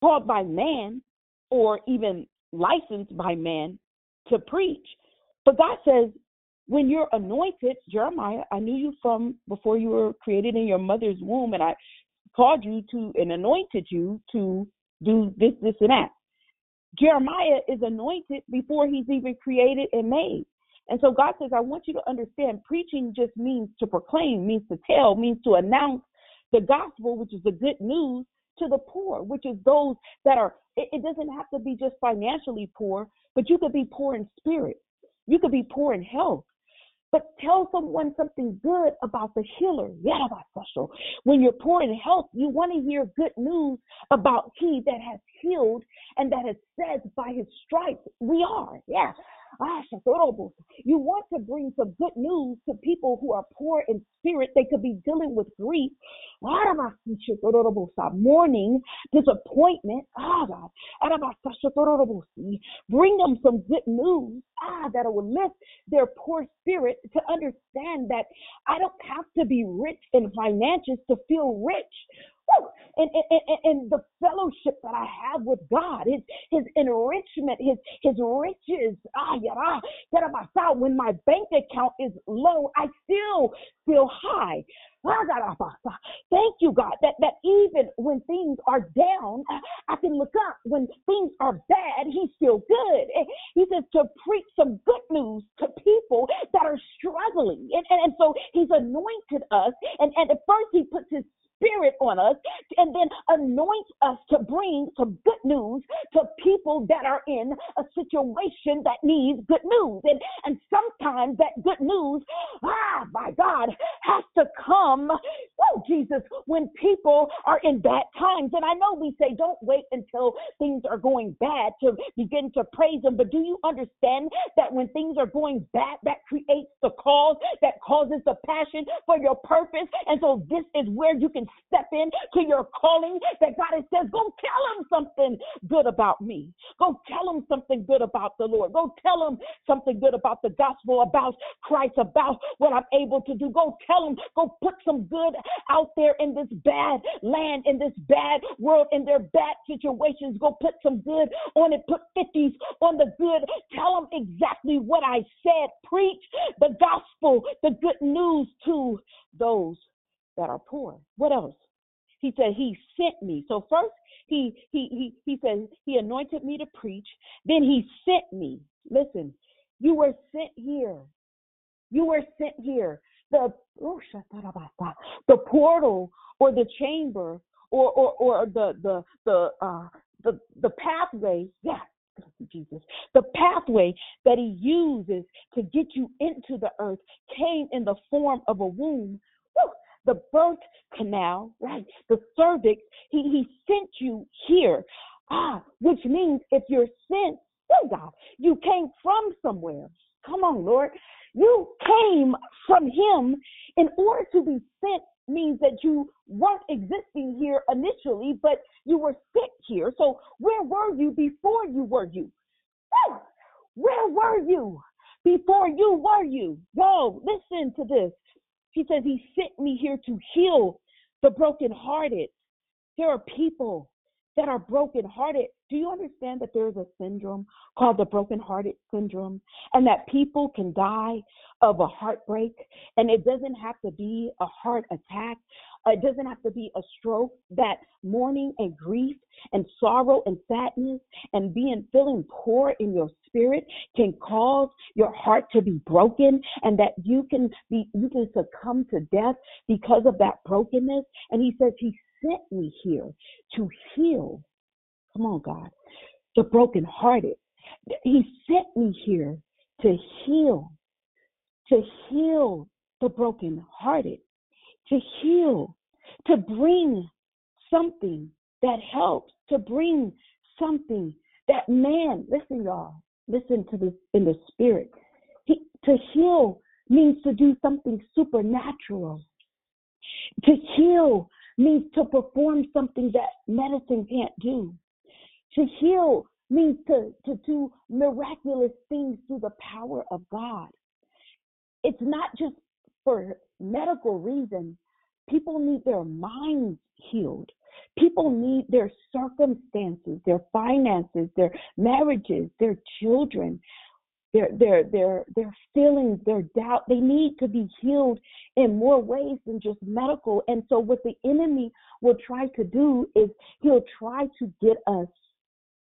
called by man or even licensed by man to preach. But God says, when you're anointed, Jeremiah, I knew you from before you were created in your mother's womb, and I called you to and anointed you to do this, this, and that. Jeremiah is anointed before he's even created and made. And so God says, I want you to understand preaching just means to proclaim, means to tell, means to announce the gospel, which is the good news to the poor, which is those that are, it, it doesn't have to be just financially poor, but you could be poor in spirit. You could be poor in health. But tell someone something good about the healer. When you're poor in health, you want to hear good news about he that has healed and that has said by his stripes we are. Yeah. Ah, you want to bring some good news to people who are poor in spirit. They could be dealing with grief, mourning, disappointment. Ah, God. bring them some good news ah, that will lift their poor spirit to understand that I don't have to be rich in finances to feel rich and, and, and, the fellowship that I have with God, his his enrichment, his his riches. Ah, yada, yada, when my bank account is low, I still feel high. Thank you, God, that, that even when things are down, I can look up. When things are bad, He's still good. He says to preach some good news to people that are struggling. And, and, and so He's anointed us. And, and at first, He puts His spirit on us and then anoints us to bring some good news to people that are in a situation that needs good news. And, and sometimes that good news, ah, my God, has to come, oh, Jesus, when people are in bad times. And I know we say, don't wait until things are going bad to begin to praise Him. But do you understand that when things are going bad, that creates the cause, that causes the passion for your purpose? And so this is where you can step in to your calling that God has says, go tell him something good about me. Go tell him something good about the Lord. Go tell him something good about the gospel, about Christ, about what I'm able to do. Go tell him, go put some good out there in this bad land, in this bad world, in their bad situations. Go put some good on it. Put 50s on the good. Tell them exactly what I said. Preach the gospel, the good news to those that are poor. What else? He said he sent me. So first he he he he said he anointed me to preach. Then he sent me. Listen, you were sent here. You were sent here. The oh, the portal or the chamber or or or the the the uh the the pathway. Yeah, Jesus. The pathway that he uses to get you into the earth came in the form of a womb. Woo! The birth canal, right? The cervix, he, he sent you here. Ah, which means if you're sent, oh God, you came from somewhere. Come on, Lord. You came from him in order to be sent means that you weren't existing here initially, but you were sent here. So where were you before you were you? Where were you before you were you? Yo, listen to this. He says he sent me here to heal the brokenhearted. There are people that are brokenhearted. Do you understand that there is a syndrome called the brokenhearted syndrome and that people can die of a heartbreak and it doesn't have to be a heart attack. It doesn't have to be a stroke. That mourning and grief and sorrow and sadness and being feeling poor in your spirit can cause your heart to be broken and that you can be you can succumb to death because of that brokenness. And he says he sent me here to heal. Come on, God. The brokenhearted. He sent me here to heal, to heal the brokenhearted, to heal, to bring something that helps, to bring something that man, listen, y'all, listen to this in the spirit. He, to heal means to do something supernatural. To heal means to perform something that medicine can't do. To heal means to, to do miraculous things through the power of God. It's not just for medical reasons. People need their minds healed. People need their circumstances, their finances, their marriages, their children, their their their their feelings, their doubt. They need to be healed in more ways than just medical. And so what the enemy will try to do is he'll try to get us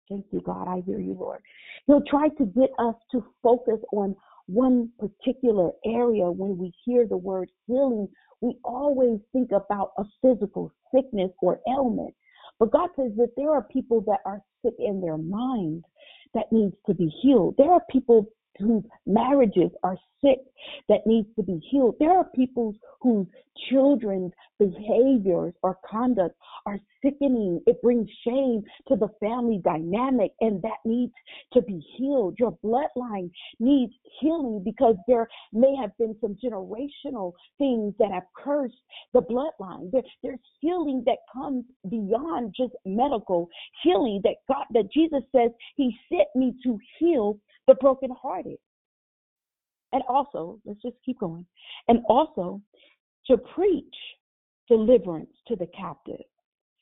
Thank you, God. I hear you, Lord. He'll try to get us to focus on one particular area when we hear the word healing. We always think about a physical sickness or ailment. But God says that there are people that are sick in their mind that needs to be healed. There are people whose marriages are sick that needs to be healed. There are people whose children's behaviors or conduct are sickening. It brings shame to the family dynamic, and that needs to be healed. Your bloodline needs healing because there may have been some generational things that have cursed the bloodline. There, there's healing that comes beyond just medical healing that God, that Jesus says He sent me to heal the brokenhearted. And also, let's just keep going. And also to preach deliverance to the captive.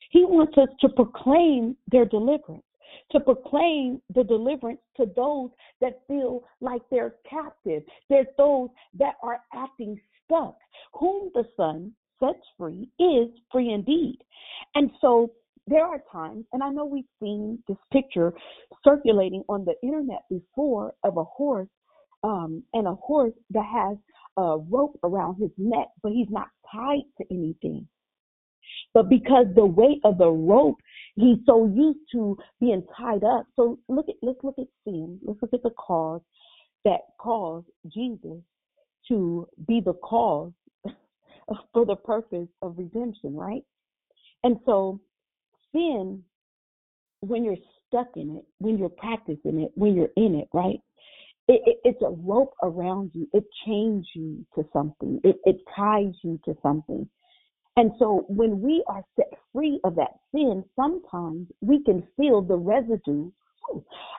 He wants us to proclaim their deliverance, to proclaim the deliverance to those that feel like they're captive. There's those that are acting stuck. Whom the Son sets free is free indeed. And so there are times, and I know we've seen this picture circulating on the internet before of a horse um, and a horse that has a rope around his neck, but he's not tied to anything. But because the weight of the rope, he's so used to being tied up. So look at let's look at sin. Let's look at the cause that caused Jesus to be the cause for the purpose of redemption, right? And so sin, when you're stuck in it, when you're practicing it, when you're in it, right? It, it, it's a rope around you. It chains you to something. It, it ties you to something. And so when we are set free of that sin, sometimes we can feel the residue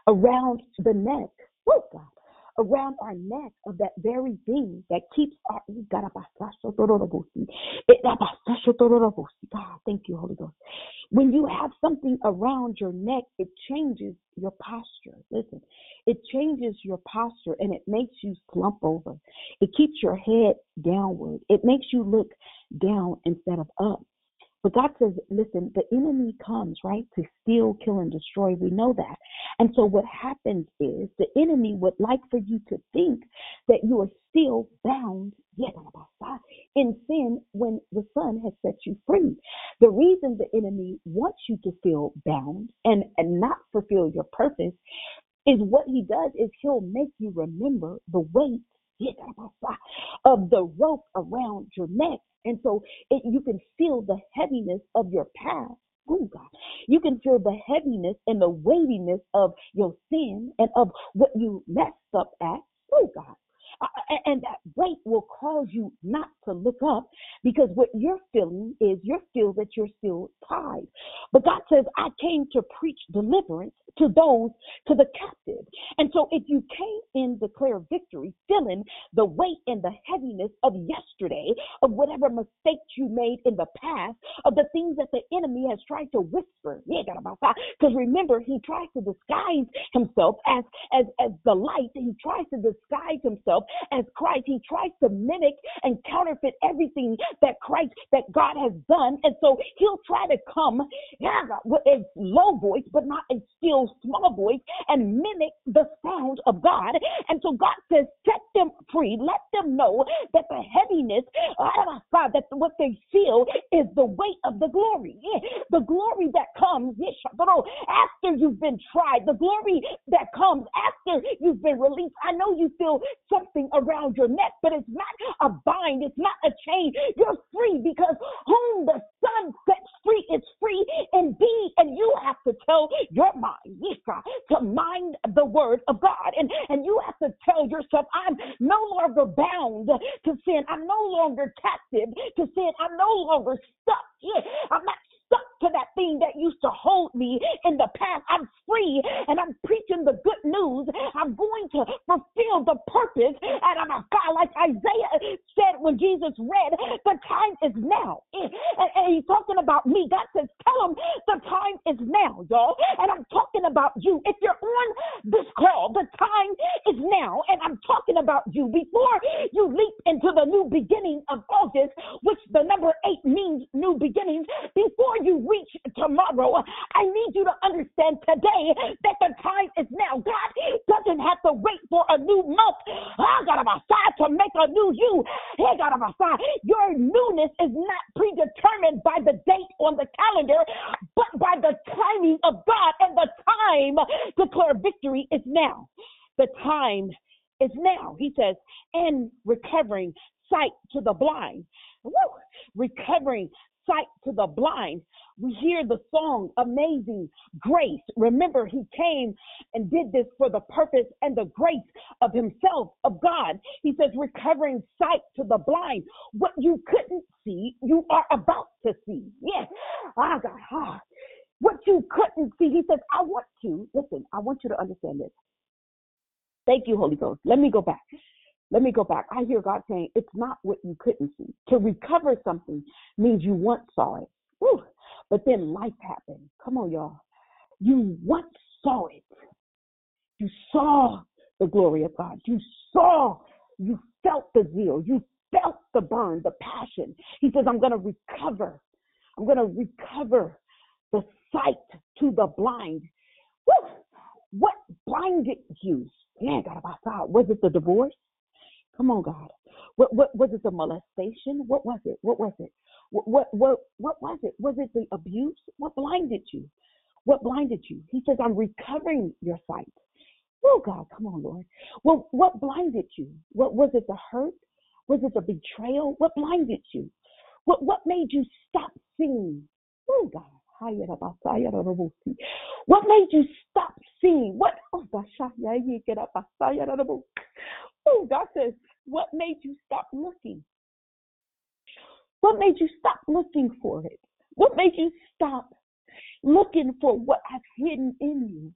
around the neck. Oh God around our neck of that very thing that keeps our God, thank you, Holy Ghost. When you have something around your neck, it changes your posture. Listen, it changes your posture and it makes you slump over. It keeps your head downward. It makes you look down instead of up. But God says, listen, the enemy comes, right, to steal, kill, and destroy. We know that. And so what happens is the enemy would like for you to think that you are still bound in sin when the Son has set you free. The reason the enemy wants you to feel bound and, and not fulfill your purpose is what he does is he'll make you remember the weight of the rope around your neck. And so it, you can feel the heaviness of your past. Oh God. You can feel the heaviness and the weightiness of your sin and of what you messed up at. Oh God. And that weight will cause you not to look up because what you're feeling is you're feel that you're still tied. But God says, I came to preach deliverance to those, to the captive. And so if you came in declare victory, feeling the weight and the heaviness of yesterday, of whatever mistakes you made in the past, of the things that the enemy has tried to whisper, because remember, he tries to disguise himself as, as, as the light. He tries to disguise himself as Christ. He tries to mimic and counterfeit everything that Christ, that God has done. And so he'll try to come yeah, with a low voice, but not a still small voice, and mimic the sound of God. And so God says, set free. Let them know that the heaviness, uh, oh that what they feel is the weight of the glory. The glory that comes oh, after you've been tried, the glory that comes after you've been released. I know you feel something around your neck, but it's not a bind, it's not a chain. You're free because whom the Son free is free indeed. And you have to tell your mind, Yisra, to mind the word of God. And, and you have to tell yourself, I'm no longer bound to sin. I'm no longer captive to sin. I'm no longer stuck. Yeah, I'm not stuck to that thing that used to hold me in the past. I'm free and I'm preaching the good news. I'm going to fulfill the purpose. And I'm a God, like Isaiah said when Jesus read, the time is now. And, and he's talking about me. God says, tell him the time is now, y'all. And I'm talking about you. If you're on this call, the time is now. And I'm talking about you. Before you leap into the new beginning of August, which the number eight means new beginnings, before you reach tomorrow, I need you to understand today that the time is now. God doesn't have to wait for a new month. Ah, I got a side to make a new you. He got a side. Your newness is not predetermined by the date on the calendar, but by the timing of God. And the time declare victory is now. The time is now. He says, and recovering sight to the blind. Woo! Recovering sight to the blind. We hear the song, Amazing Grace. Remember, he came and did this for the purpose and the grace of himself, of God. He says, recovering sight to the blind. What you couldn't see, you are about to see. Yes. Ah, God. Ah. What you couldn't see, he says, I want to, listen, I want you to understand this. Thank you, Holy Ghost. Let me go back. Let me go back. I hear God saying it's not what you couldn't see. To recover something means you once saw it. Whew. But then life happened. Come on, y'all. You once saw it. You saw the glory of God. You saw, you felt the zeal. You felt the burn, the passion. He says, I'm going to recover. I'm going to recover the sight to the blind. Whew. What blinded you? Yeah, God, was it the divorce? Come on, God. What, what was it? The molestation? What was it? What was it? What, what, what, was it? Was it the abuse? What blinded you? What blinded you? He says, I'm recovering your sight. Oh, God, come on, Lord. Well, what blinded you? What was it? The hurt? Was it the betrayal? What blinded you? What, what made you stop seeing? Oh, God. What made you stop seeing? What? Oh, oh, God says, what made you stop looking? What made you stop looking for it? What made you stop looking for what I've hidden in you?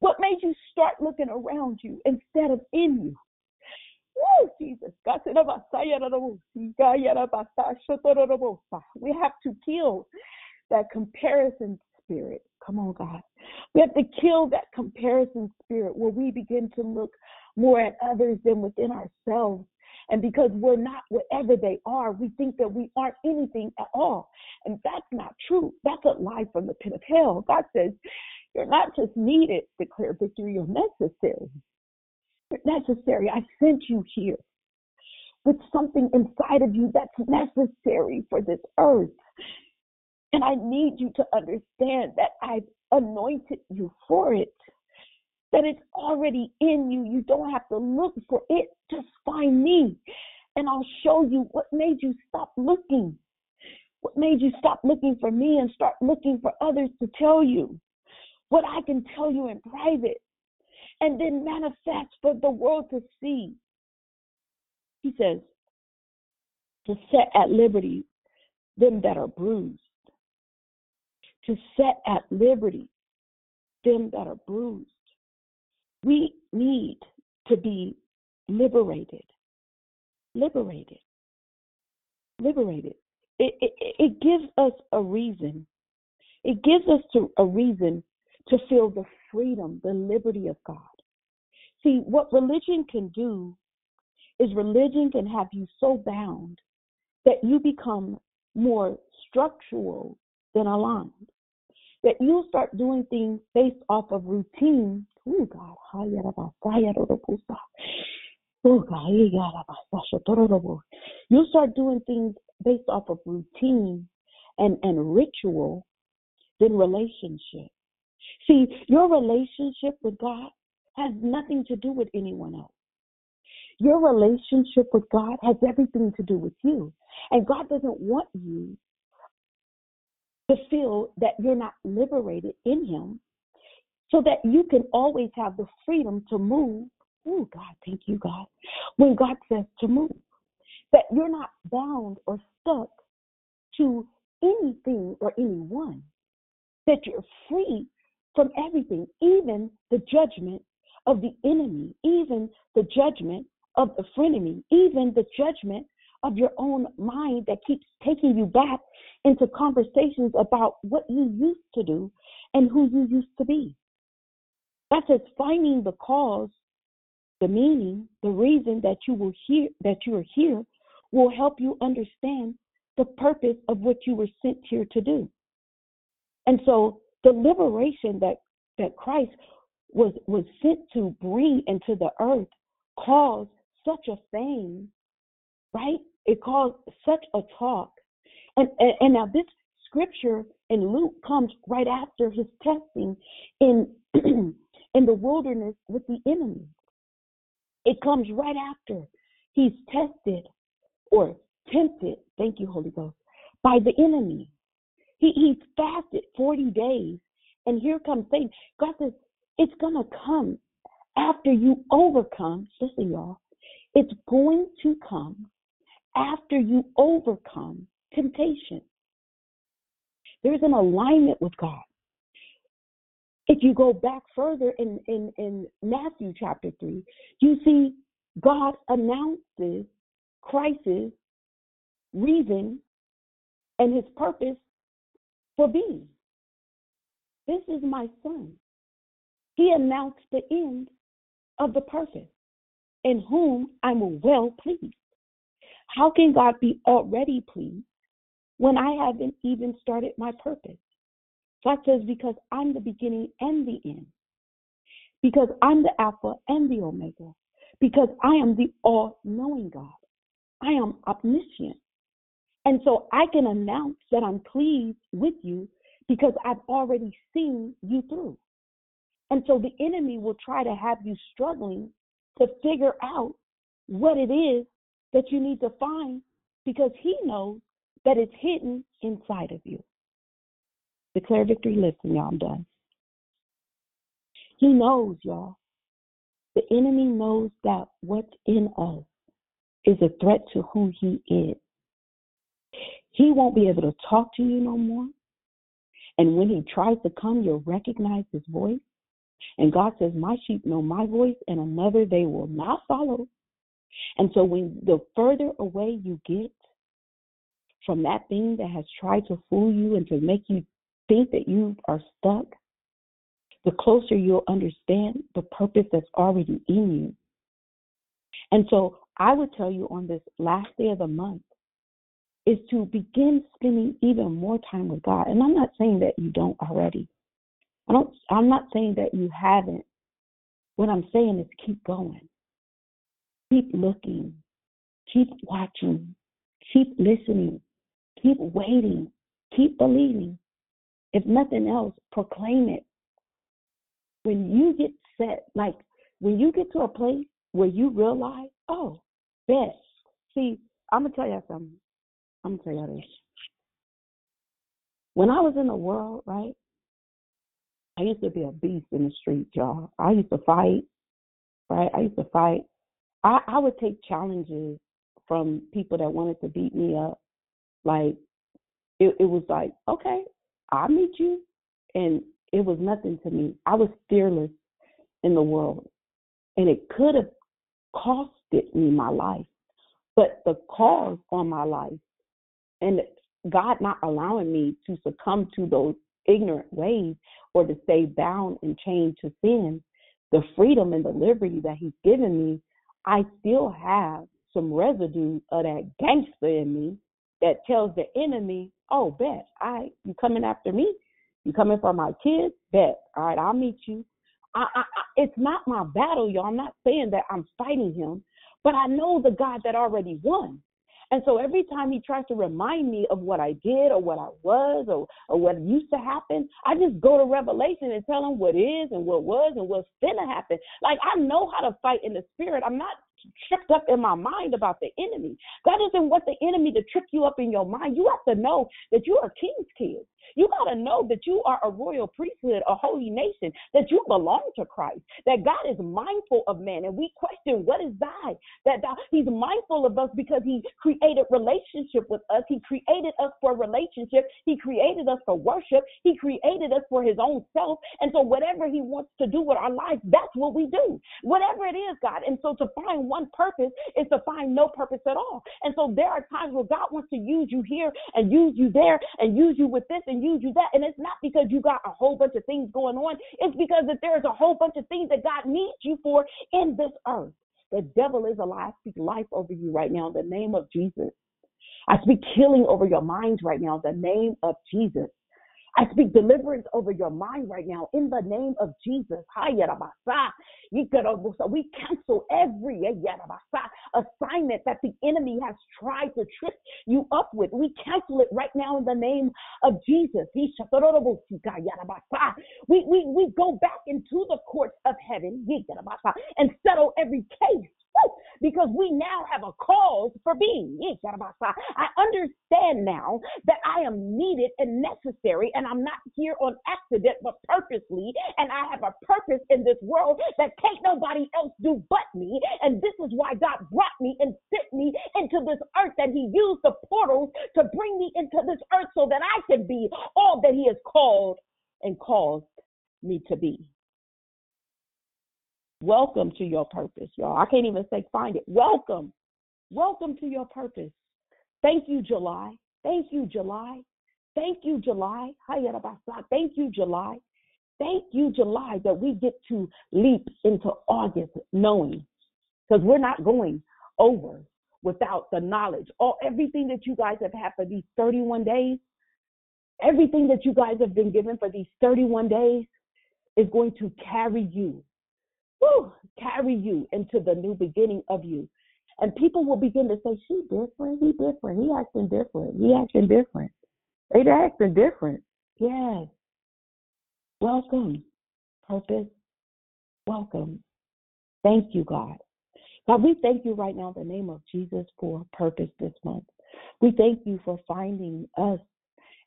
What made you start looking around you instead of in you? Woo, Jesus. We have to kill that comparison spirit. Come on, God. We have to kill that comparison spirit where we begin to look more at others than within ourselves. And because we're not whatever they are, we think that we aren't anything at all. And that's not true. That's a lie from the pit of hell. God says, You're not just needed, declare victory, you're necessary. You're necessary. I sent you here with something inside of you that's necessary for this earth. And I need you to understand that I've anointed you for it that it's already in you. You don't have to look for it. Just find me, and I'll show you what made you stop looking. What made you stop looking for me and start looking for others to tell you what I can tell you in private and then manifest for the world to see. He says, to set at liberty them that are bruised, to set at liberty them that are bruised. We need to be liberated. Liberated. Liberated. It, it, it gives us a reason. It gives us to, a reason to feel the freedom, the liberty of God. See, what religion can do is religion can have you so bound that you become more structural than aligned. That you'll start doing things based off of routine Oh God, Oh God, you start doing things based off of routine and, and ritual than relationship. See, your relationship with God has nothing to do with anyone else. Your relationship with God has everything to do with you. And God doesn't want you to feel that you're not liberated in Him so that you can always have the freedom to move. Oh, God, thank you, God. When God says to move, that you're not bound or stuck to anything or anyone, that you're free from everything, even the judgment of the enemy, even the judgment of the frenemy, even the judgment of your own mind that keeps taking you back into conversations about what you used to do and who you used to be. That says finding the cause, the meaning, the reason that you will hear that you are here will help you understand the purpose of what you were sent here to do. And so the liberation that that Christ was was sent to bring into the earth caused such a fame, right? It caused such a talk. And, and, and now this scripture in Luke comes right after his testing in in the wilderness with the enemy. It comes right after he's tested or tempted, thank you, Holy Ghost, by the enemy. He, he's fasted 40 days, and here comes Satan. God says, it's going to come after you overcome. Listen, y'all. It's going to come after you overcome temptation. There's an alignment with God. If you go back further in, in, in Matthew chapter 3, you see God announces Christ's reason and his purpose for being. This is my son. He announced the end of the purpose in whom I'm well pleased. How can God be already pleased when I haven't even started my purpose? God says, because I'm the beginning and the end. Because I'm the Alpha and the Omega. Because I am the all knowing God. I am omniscient. And so I can announce that I'm pleased with you because I've already seen you through. And so the enemy will try to have you struggling to figure out what it is that you need to find because he knows that it's hidden inside of you. Declare victory. Listen, y'all, I'm done. He knows, y'all. The enemy knows that what's in us is a threat to who he is. He won't be able to talk to you no more. And when he tries to come, you'll recognize his voice. And God says, My sheep know my voice, and another they will not follow. And so, when the further away you get from that thing that has tried to fool you and to make you think that you are stuck, the closer you'll understand the purpose that's already in you. And so, I would tell you on this last day of the month is to begin spending even more time with God. And I'm not saying that you don't already. I don't I'm not saying that you haven't. What I'm saying is keep going. Keep looking. Keep watching. Keep listening. Keep waiting. Keep believing. If nothing else, proclaim it. When you get set, like when you get to a place where you realize, oh, bet. See, I'm gonna tell you something. I'm gonna tell you this. When I was in the world, right, I used to be a beast in the street, y'all. I used to fight, right? I used to fight. I, I would take challenges from people that wanted to beat me up. Like it, it was like, okay, I'll meet you. And it was nothing to me. I was fearless in the world. And it could have costed me my life. But the cause on my life and God not allowing me to succumb to those ignorant ways or to stay bound and chained to sin, the freedom and the liberty that He's given me, I still have some residue of that gangster in me that tells the enemy, "Oh, bet I you coming after me? You coming for my kids? Bet all right, I'll meet you." I, I, I, it's not my battle, y'all. I'm not saying that I'm fighting him, but I know the God that already won. And so every time he tries to remind me of what I did or what I was or, or what used to happen, I just go to Revelation and tell him what is and what was and what's gonna happen. Like I know how to fight in the spirit. I'm not tripped up in my mind about the enemy. God doesn't want the enemy to trip you up in your mind. You have to know that you are king's kids. You got to know that you are a royal priesthood, a holy nation, that you belong to Christ, that God is mindful of man. And we question, what is thy? That thou, he's mindful of us because he created relationship with us. He created us for relationship. He created us for worship. He created us for his own self. And so whatever he wants to do with our lives, that's what we do. Whatever it is, God. And so to find one purpose is to find no purpose at all. And so there are times where God wants to use you here and use you there and use you with this and use you that. And it's not because you got a whole bunch of things going on. It's because that there's a whole bunch of things that God needs you for in this earth. The devil is alive. Speak life over you right now in the name of Jesus. I speak healing over your minds right now in the name of Jesus. I speak deliverance over your mind right now in the name of Jesus. We cancel every assignment that the enemy has tried to trip you up with. We cancel it right now in the name of Jesus. We, we, we go back into the courts of heaven and settle every case because we now have a cause for being. I understand now that I am needed and necessary, and I'm not here on accident, but purposely. And I have a purpose in this world that can't nobody else do but me. And this is why God brought me and sent me into this earth, that He used the portals to bring me into this earth so that I can be all that He has called and caused me to be. Welcome to your purpose, y'all. I can't even say find it. Welcome. Welcome to your purpose. Thank you, July. Thank you, July. Thank you, July. Thank you, July. Thank you, July, that we get to leap into August knowing because we're not going over without the knowledge. All everything that you guys have had for these 31 days, everything that you guys have been given for these 31 days is going to carry you woo, carry you into the new beginning of you. And people will begin to say, She different, he different, he acting different, he acting different. They acting different. Yes. Welcome. Purpose. Welcome. Thank you, God. God, we thank you right now in the name of Jesus for purpose this month. We thank you for finding us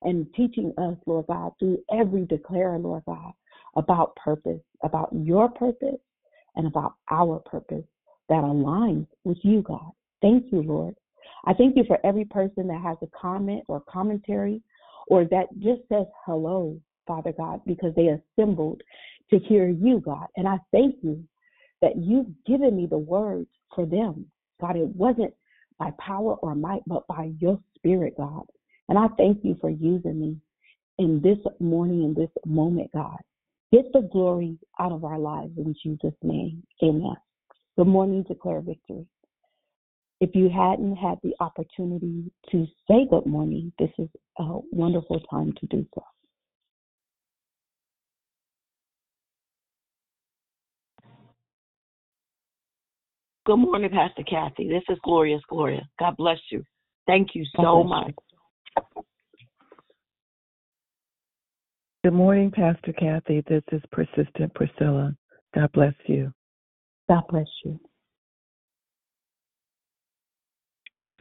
and teaching us, Lord God, through every declare, Lord God, about purpose, about your purpose, and about our purpose that aligns with you, God. Thank you, Lord. I thank you for every person that has a comment or commentary or that just says hello, Father God, because they assembled to hear you, God. And I thank you that you've given me the words for them. God, it wasn't by power or might, but by your spirit, God. And I thank you for using me in this morning, in this moment, God. Get the glory out of our lives in Jesus' name. Amen. Good morning, declare victory. If you hadn't had the opportunity to say good morning, this is a wonderful time to do so. Good morning, Pastor Kathy. This is Glorious Gloria. God bless you. Thank you so much. Good morning, Pastor Kathy. This is Persistent Priscilla. God bless you. God bless you.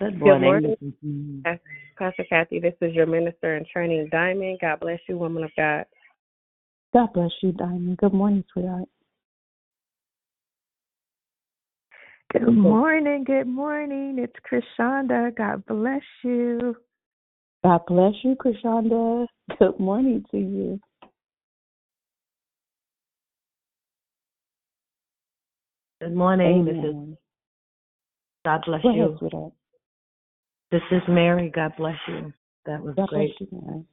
Good morning. Good morning. Pastor Kathy, this is your minister in training, Diamond. God bless you, woman of God. God bless you, Diamond. Good morning, sweetheart. Good morning. Good morning. It's Krishanda. God bless you. God bless you, Krishanda. Good morning to you. Good morning. Amen. This is God bless Go you. sweetheart. This is Mary. God bless you. That was God great. you, Mary.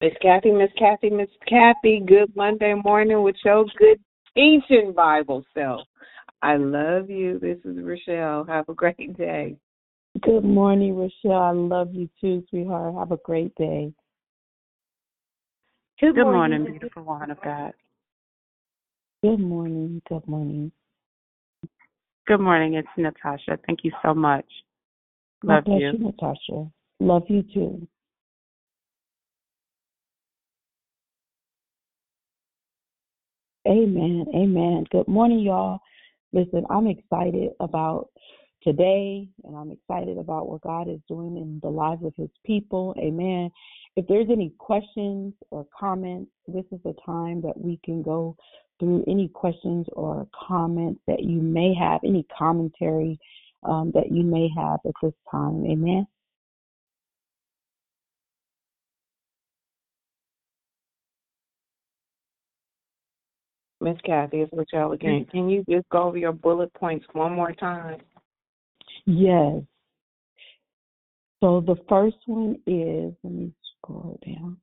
Miss Kathy, Miss Kathy, Miss Kathy, good Monday morning with your good teaching Bible self. I love you. This is Rochelle. Have a great day. Good morning, Rochelle. I love you too, sweetheart. Have a great day. Good, Good morning, morning, beautiful woman of God. Good morning. Good morning. Good morning. It's Natasha. Thank you so much. Love bless you. you, Natasha. Love you too. Amen. Amen. Good morning, y'all. Listen, I'm excited about today and I'm excited about what God is doing in the lives of his people. Amen. If there's any questions or comments, this is the time that we can go through any questions or comments that you may have, any commentary um, that you may have at this time. Amen. Miss Kathy, it's Rochelle again. Can you just go over your bullet points one more time? Yes. So the first one is, let me scroll down.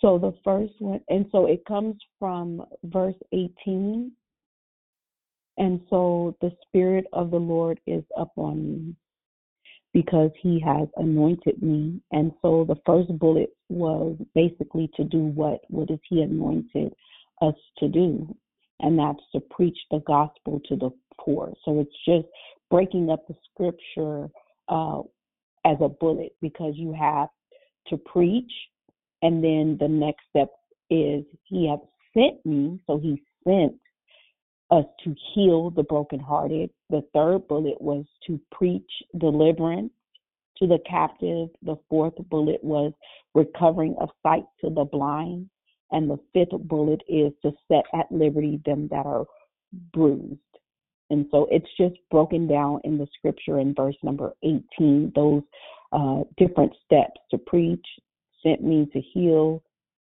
So the first one, and so it comes from verse 18. And so the Spirit of the Lord is upon me because he has anointed me. And so the first bullet was basically to do what? What is he anointed us to do? And that's to preach the gospel to the poor. So it's just breaking up the scripture uh, as a bullet because you have to preach. And then the next step is he has sent me. So he sent us to heal the brokenhearted. The third bullet was to preach deliverance to the captive. The fourth bullet was recovering of sight to the blind. And the fifth bullet is to set at liberty them that are bruised. And so it's just broken down in the scripture in verse number 18, those uh, different steps to preach, sent me to heal,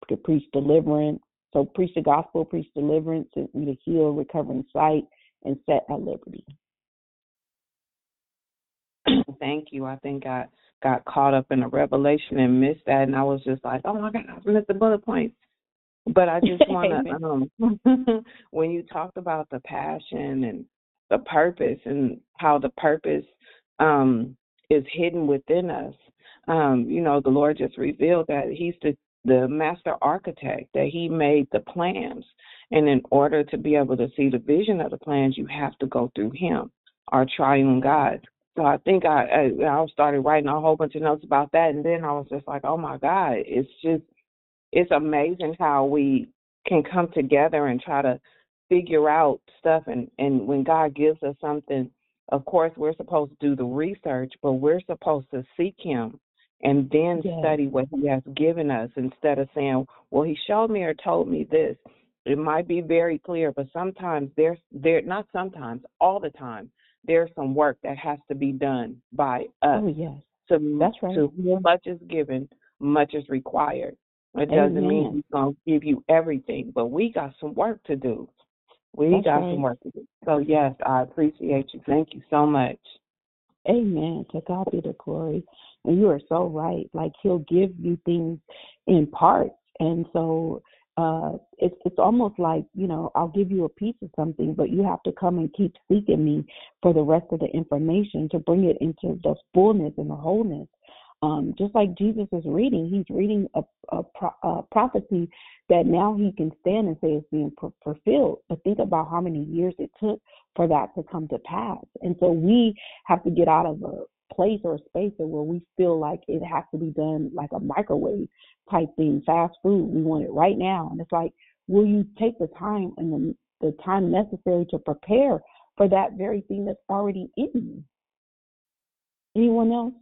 to preach deliverance. So preach the gospel, preach deliverance, me to heal, recovering sight, and set at liberty. Thank you. I think I got caught up in a revelation and missed that, and I was just like, "Oh my God, I missed the bullet points." But I just want to, um, when you talked about the passion and the purpose and how the purpose um, is hidden within us, um, you know, the Lord just revealed that He's the the master architect, that he made the plans. And in order to be able to see the vision of the plans, you have to go through him, our triune God. So I think I, I I started writing a whole bunch of notes about that, and then I was just like, oh my God, it's just it's amazing how we can come together and try to figure out stuff and and when God gives us something of course we're supposed to do the research but we're supposed to seek him and then Yes. study what he has given us instead of saying well he showed me or told me this it might be very clear but sometimes there's there not sometimes all the time there's some work that has to be done by us Oh, yes. to That's right. to much is given much is required it doesn't mean he's going to give you everything, but we got some work to do. We That's got right. some work to do. So, yes, I appreciate you. Thank you so much. Amen. To God be the glory. And you are so right. Like he'll give you things in parts. And so uh it's it's almost like, you know, I'll give you a piece of something, but you have to come and keep seeking me for the rest of the information to bring it into the fullness and the wholeness. Um, just like Jesus is reading, he's reading a, a, pro- a prophecy that now he can stand and say it's being fu- fulfilled. But think about how many years it took for that to come to pass. And so we have to get out of a place or a space where we feel like it has to be done like a microwave type thing, fast food. We want it right now. And it's like, will you take the time and the, the time necessary to prepare for that very thing that's already in you? Anyone else?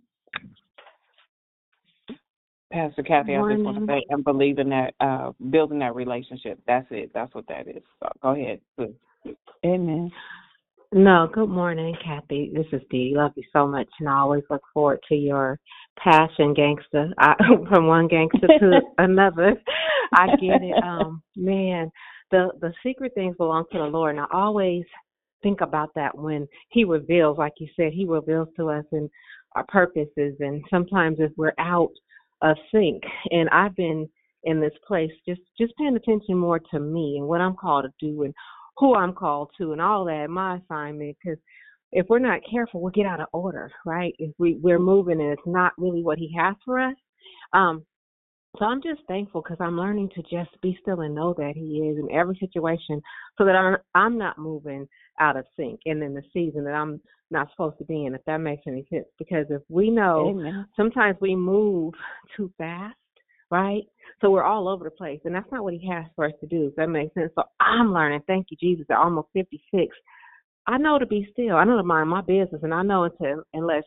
Pastor Kathy, I just want to say and believe in that, uh, building that relationship. That's it. That's what that is. So, go ahead. Amen. No, good morning, Kathy. This is Dee. Love you so much, and I always look forward to your passion, gangster. I, from one gangster to another, I get it. Um, man, the the secret things belong to the Lord, and I always think about that when He reveals, like you said, He reveals to us and our purposes, and sometimes if we're out of sync, and I've been in this place just just paying attention more to me and what I'm called to do and who I'm called to and all that, my assignment, because if we're not careful, we'll get out of order, right? If we, we're moving and it's not really what he has for us. Um, so I'm just thankful because I'm learning to just be still and know that he is in every situation so that I'm, I'm not moving out of sync and in the season that I'm not supposed to be in, if that makes any sense. Because if we know Amen. sometimes we move too fast, right? So we're all over the place, and that's not what he has for us to do. If that makes sense. So I'm learning. Thank you, Jesus. At almost 56, I know to be still. I know to mind my business, and I know until unless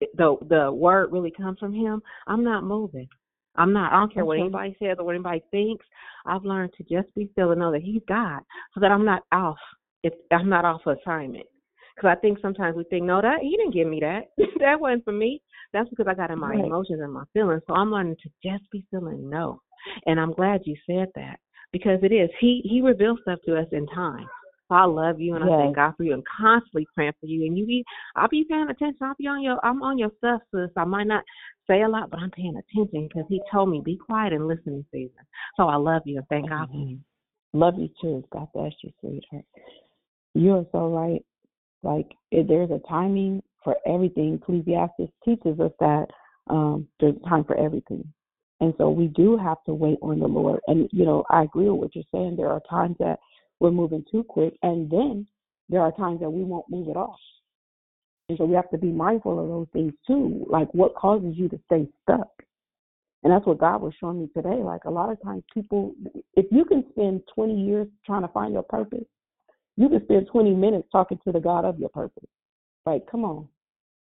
the the word really comes from Him, I'm not moving. I'm not. I don't care what anybody says or what anybody thinks. I've learned to just be still and know that He's God, so that I'm not off. If I'm not off assignment, because I think sometimes we think, no, that He didn't give me that. that wasn't for me. That's because I got in my Right. emotions and my feelings. So I'm learning to just be feeling no. And I'm glad you said that because it is. He He reveals stuff to us in time. So I love you and I thank God for you and constantly praying for you. And you be, I'll be paying attention. I'll be on your, I'm on your stuff, sis. I might not say a lot, but I'm paying attention because He told me be quiet and listen in season. So I love you and thank God for you. Love you too. God bless you, sweetheart. You are so right. Like if there's a timing for everything. Ecclesiastes teaches us that um, there's time for everything, and so we do have to wait on the Lord. And you know, I agree with what you're saying. There are times that we're moving too quick, and then there are times that we won't move at all. And so we have to be mindful of those things too. Like what causes you to stay stuck? And that's what God was showing me today. Like a lot of times people if you can spend twenty years trying to find your purpose, you can spend twenty minutes talking to the God of your purpose. Like, come on.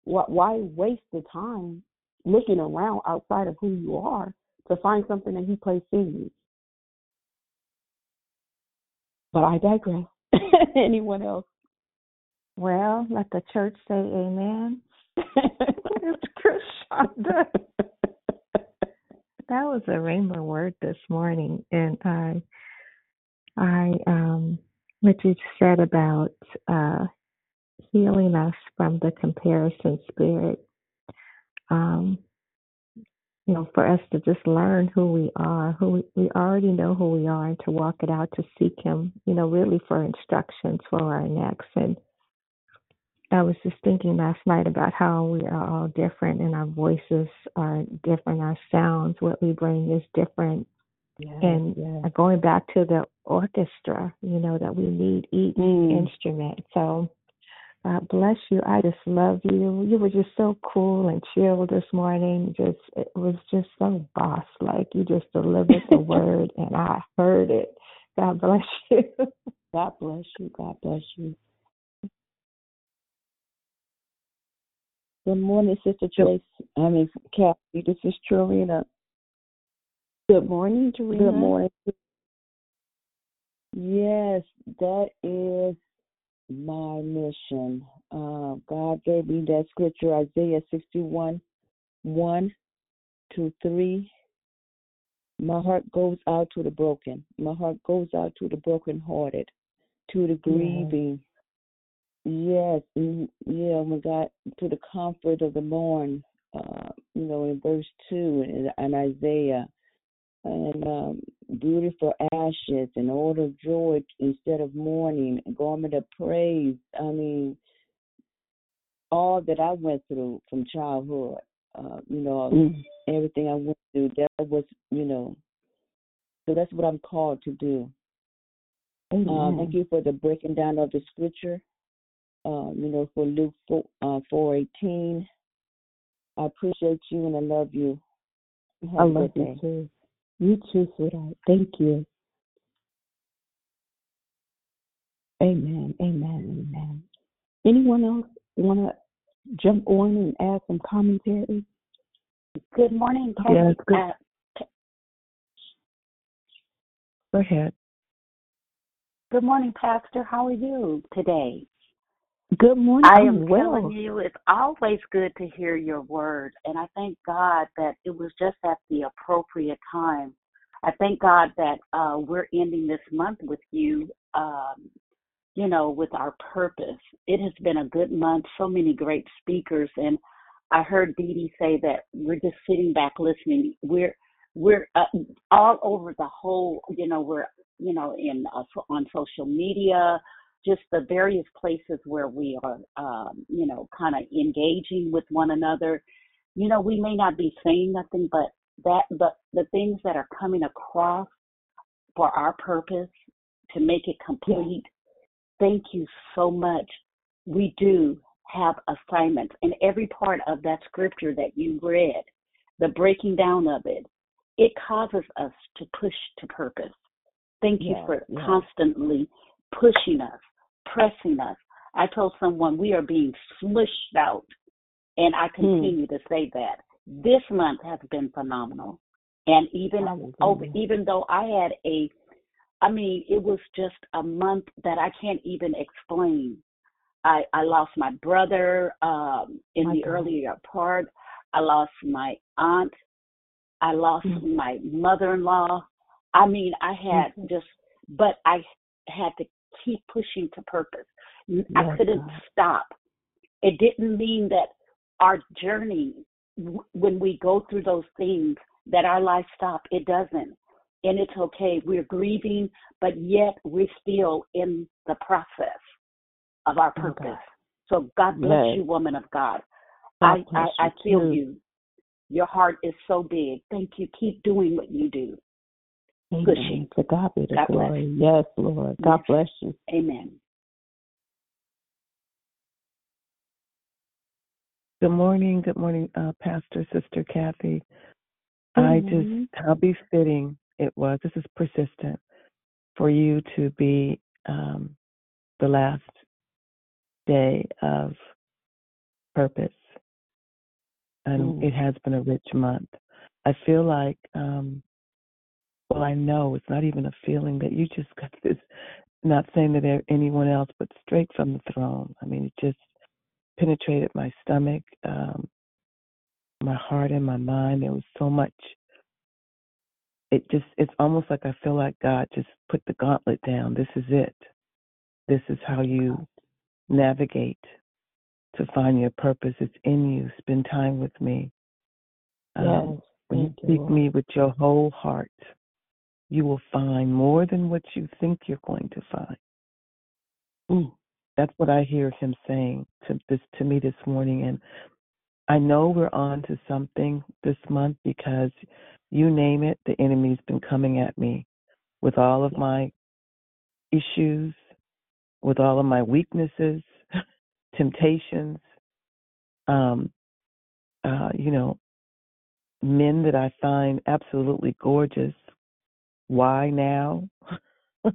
Why why waste the time looking around outside of who you are to find something that he placed in you? But I digress. Anyone else? Well, let the church say amen. Krishanda. That was a rainbow word this morning, and I, I, um, what you said about uh, healing us from the comparison spirit. Um, you know, for us to just learn who we are, who we, we already know who we are, and to walk it out, to seek Him, you know, really for instructions for our next. And I was just thinking last night about how we are all different and our voices are different, our sounds, what we bring is different. Yes, And yes. going back to the orchestra, you know, that we need each Mm. instrument. So God bless you. I just love you. You were just so cool and chill this morning. Just it was just so boss like. You just delivered the word and I heard it. God bless you. God bless you. God bless you. Good morning, Sister Tracy. I mean, Kathy. This is Trina. Good morning, Tarina. Good morning. Yes, that is my mission. Uh, God gave me that scripture, Isaiah 61 1 to 3. My heart goes out to the broken. My heart goes out to the brokenhearted, to the grieving. Yes, mm, yeah, my God, to the comfort of the mourn. Uh, you know, in verse 2 in, in Isaiah and um, beauty for ashes and oil of joy instead of mourning, a garment of praise. I mean, all that I went through from childhood, uh, you know, Mm. everything I went through, that was, you know, so that's what I'm called to do. Uh, thank you for the breaking down of the scripture. Um, you know, for Luke 4, uh, 418. I appreciate you and I love you. Have I love you too. You too, sweetheart. Thank you. Amen. Amen. Amen. Anyone else want to jump on and add some commentary? Good morning, Kathy. Yes, good. Uh, Go ahead. good morning, Pastor. How are you today? Good morning. I I'm well. telling you, it's always good to hear your word. And I thank God that it was just at the appropriate time. I thank God that uh, we're ending this month with you, um, you know, with our purpose. It has been a good month, so many great speakers. And I heard Dee Dee say that we're just sitting back listening. We're we're uh, all over the whole, you know, we're, you know, in uh, on social media, just the various places where we are, um, you know, kind of engaging with one another. You know, we may not be saying nothing, but that the the things that are coming across for our purpose to make it complete. Thank you so much. We do have assignments, and every part of that scripture that you read, the breaking down of it, it causes us to push to purpose. Thank you Yes, for yes. constantly pushing us, pressing us. I told someone we are being smushed out, and I continue to say that. This month has been phenomenal, and even over, even though I had a, I mean, it was just a month that I can't even explain. I I lost my brother um, in My the God. earlier part. I lost my aunt. I lost my mother-in-law. I mean, I had just, but I had to keep pushing to purpose. I couldn't stop. It didn't mean that our journey, w- when we go through those things, that our life stop. It doesn't. And it's okay. We're grieving, but yet we're still in the process of our oh, purpose. So God bless Yes. you, woman of God. God I, I, I feel too. you. Your heart is so big. Thank you. Keep doing what you do. Amen. Pushing. To God be the God bless. glory. Yes, Lord. God Yes. bless you. Amen. Good morning. Good morning, uh, Pastor, Sister Kathy. Good I just, how befitting it was. This is persistent for you to be um, the last day of purpose. And Mm. it has been a rich month. I feel like, um, well, I know it's not even a feeling that you just got this, not saying that anyone else, but straight from the throne. I mean, it just penetrated my stomach, um, my heart, and my mind. There was so much it just it's almost like I feel like God just put the gauntlet down. This is it. This is how you navigate to find your purpose. It's in you. Spend time with me. Um, Yes. when you seek me with your whole heart, you will find more than what you think you're going to find. Mm. That's what I hear him saying to this to me this morning and I know we're on to something this month because you name it, the enemy's been coming at me with all of my issues, with all of my weaknesses, temptations, um, uh, you know, men that I find absolutely gorgeous. Why now?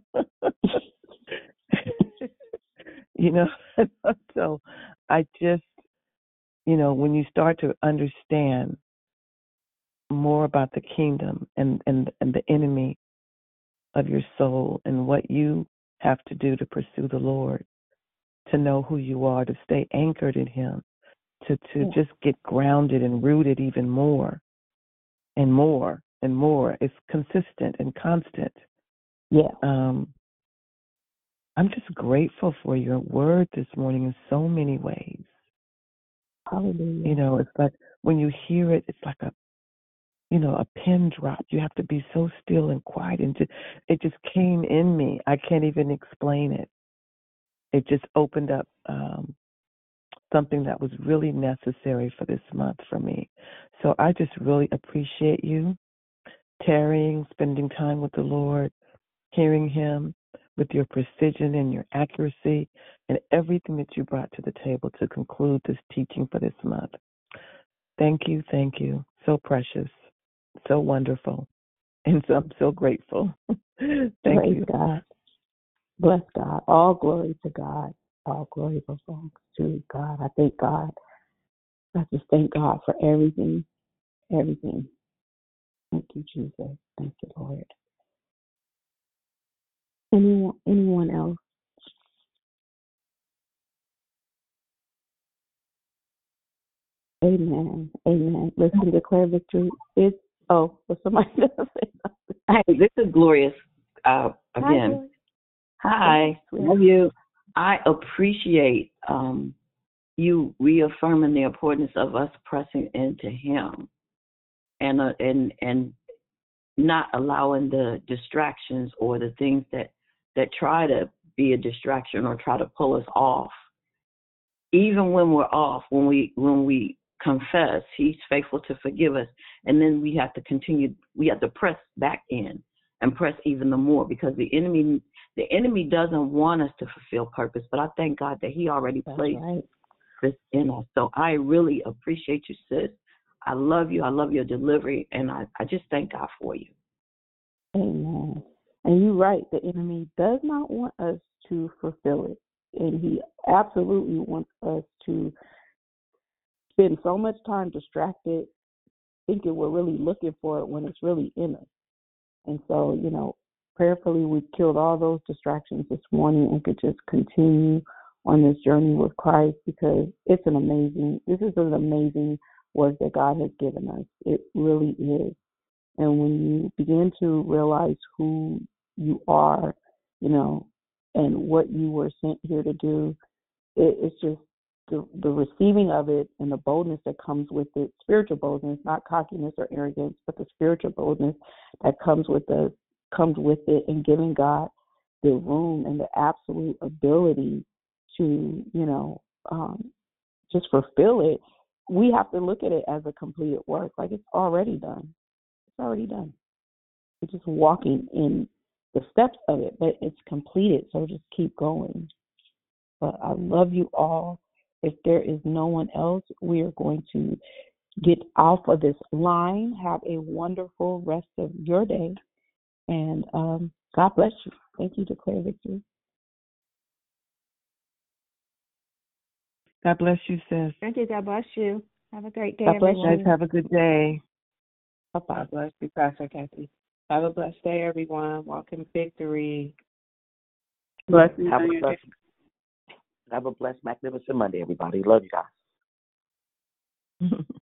you know, so I just, you know, when you start to understand more about the kingdom and, and, and the enemy of your soul and what you have to do to pursue the Lord, to know who you are, to stay anchored in Him, to, to Yeah. just get grounded and rooted even more and more and more. It's consistent and constant. Yeah. Um, I'm just grateful for your word this morning in so many ways. Hallelujah. You know, it's like when you hear it, it's like a, you know, a pin drop. You have to be so still and quiet, and just, it just came in me. I can't even explain it. It just opened up um, something that was really necessary for this month for me. So I just really appreciate you tarrying, spending time with the Lord, hearing Him with your precision and your accuracy and everything that you brought to the table to conclude this teaching for this month. Thank you, thank you. So precious, so wonderful, and so I'm so grateful. thank Praise you. God. Bless God. All glory to God. All glory belongs to God. I thank God. I just thank God for everything. Everything. You, Jesus. Thank you, Lord. Anyone anyone else? Amen. Amen. Listen, declare victory. It's oh, was somebody gonna say? Hey, this is Glorious uh, again. Hi, sweetheart. love you. I appreciate um, you reaffirming the importance of us pressing into Him and uh, and and not allowing the distractions or the things that that try to be a distraction or try to pull us off. Even when we're off, when we when we confess, He's faithful to forgive us, and then we have to continue. We have to press back in and press even the more because the enemy the enemy doesn't want us to fulfill purpose. But I thank God that He already placed right. this in us. So I really appreciate you, sis. I love you. I love your delivery, and I, I just thank God for you. Amen. And you're right, the enemy does not want us to fulfill it. And he absolutely wants us to spend so much time distracted, thinking we're really looking for it when it's really in us. And so, you know, prayerfully, we've killed all those distractions this morning and could just continue on this journey with Christ because it's an amazing, this is an amazing work that God has given us. It really is. And when you begin to realize who you are, you know, and what you were sent here to do, it, it's just the, the receiving of it and the boldness that comes with it, spiritual boldness, not cockiness or arrogance, but the spiritual boldness that comes with the comes with it and giving God the room and the absolute ability to, you know, um, just fulfill it. We have to look at it as a completed work, like it's already done. It's already done. We're just walking in the steps of it, but it's completed. So just keep going. But I love you all. If there is no one else, we are going to get off of this line. Have a wonderful rest of your day. And um, God bless you. Thank you, Declare Victory. God bless you, sis. Thank you. God bless you. Have a great day, God bless everyone. Guys, have a good day. Oh, God bless you, Pastor Kathy. Have a blessed day, everyone. Walk in victory. Blessings Have a blessed, have a blessed, magnificent Monday, everybody. Love you guys.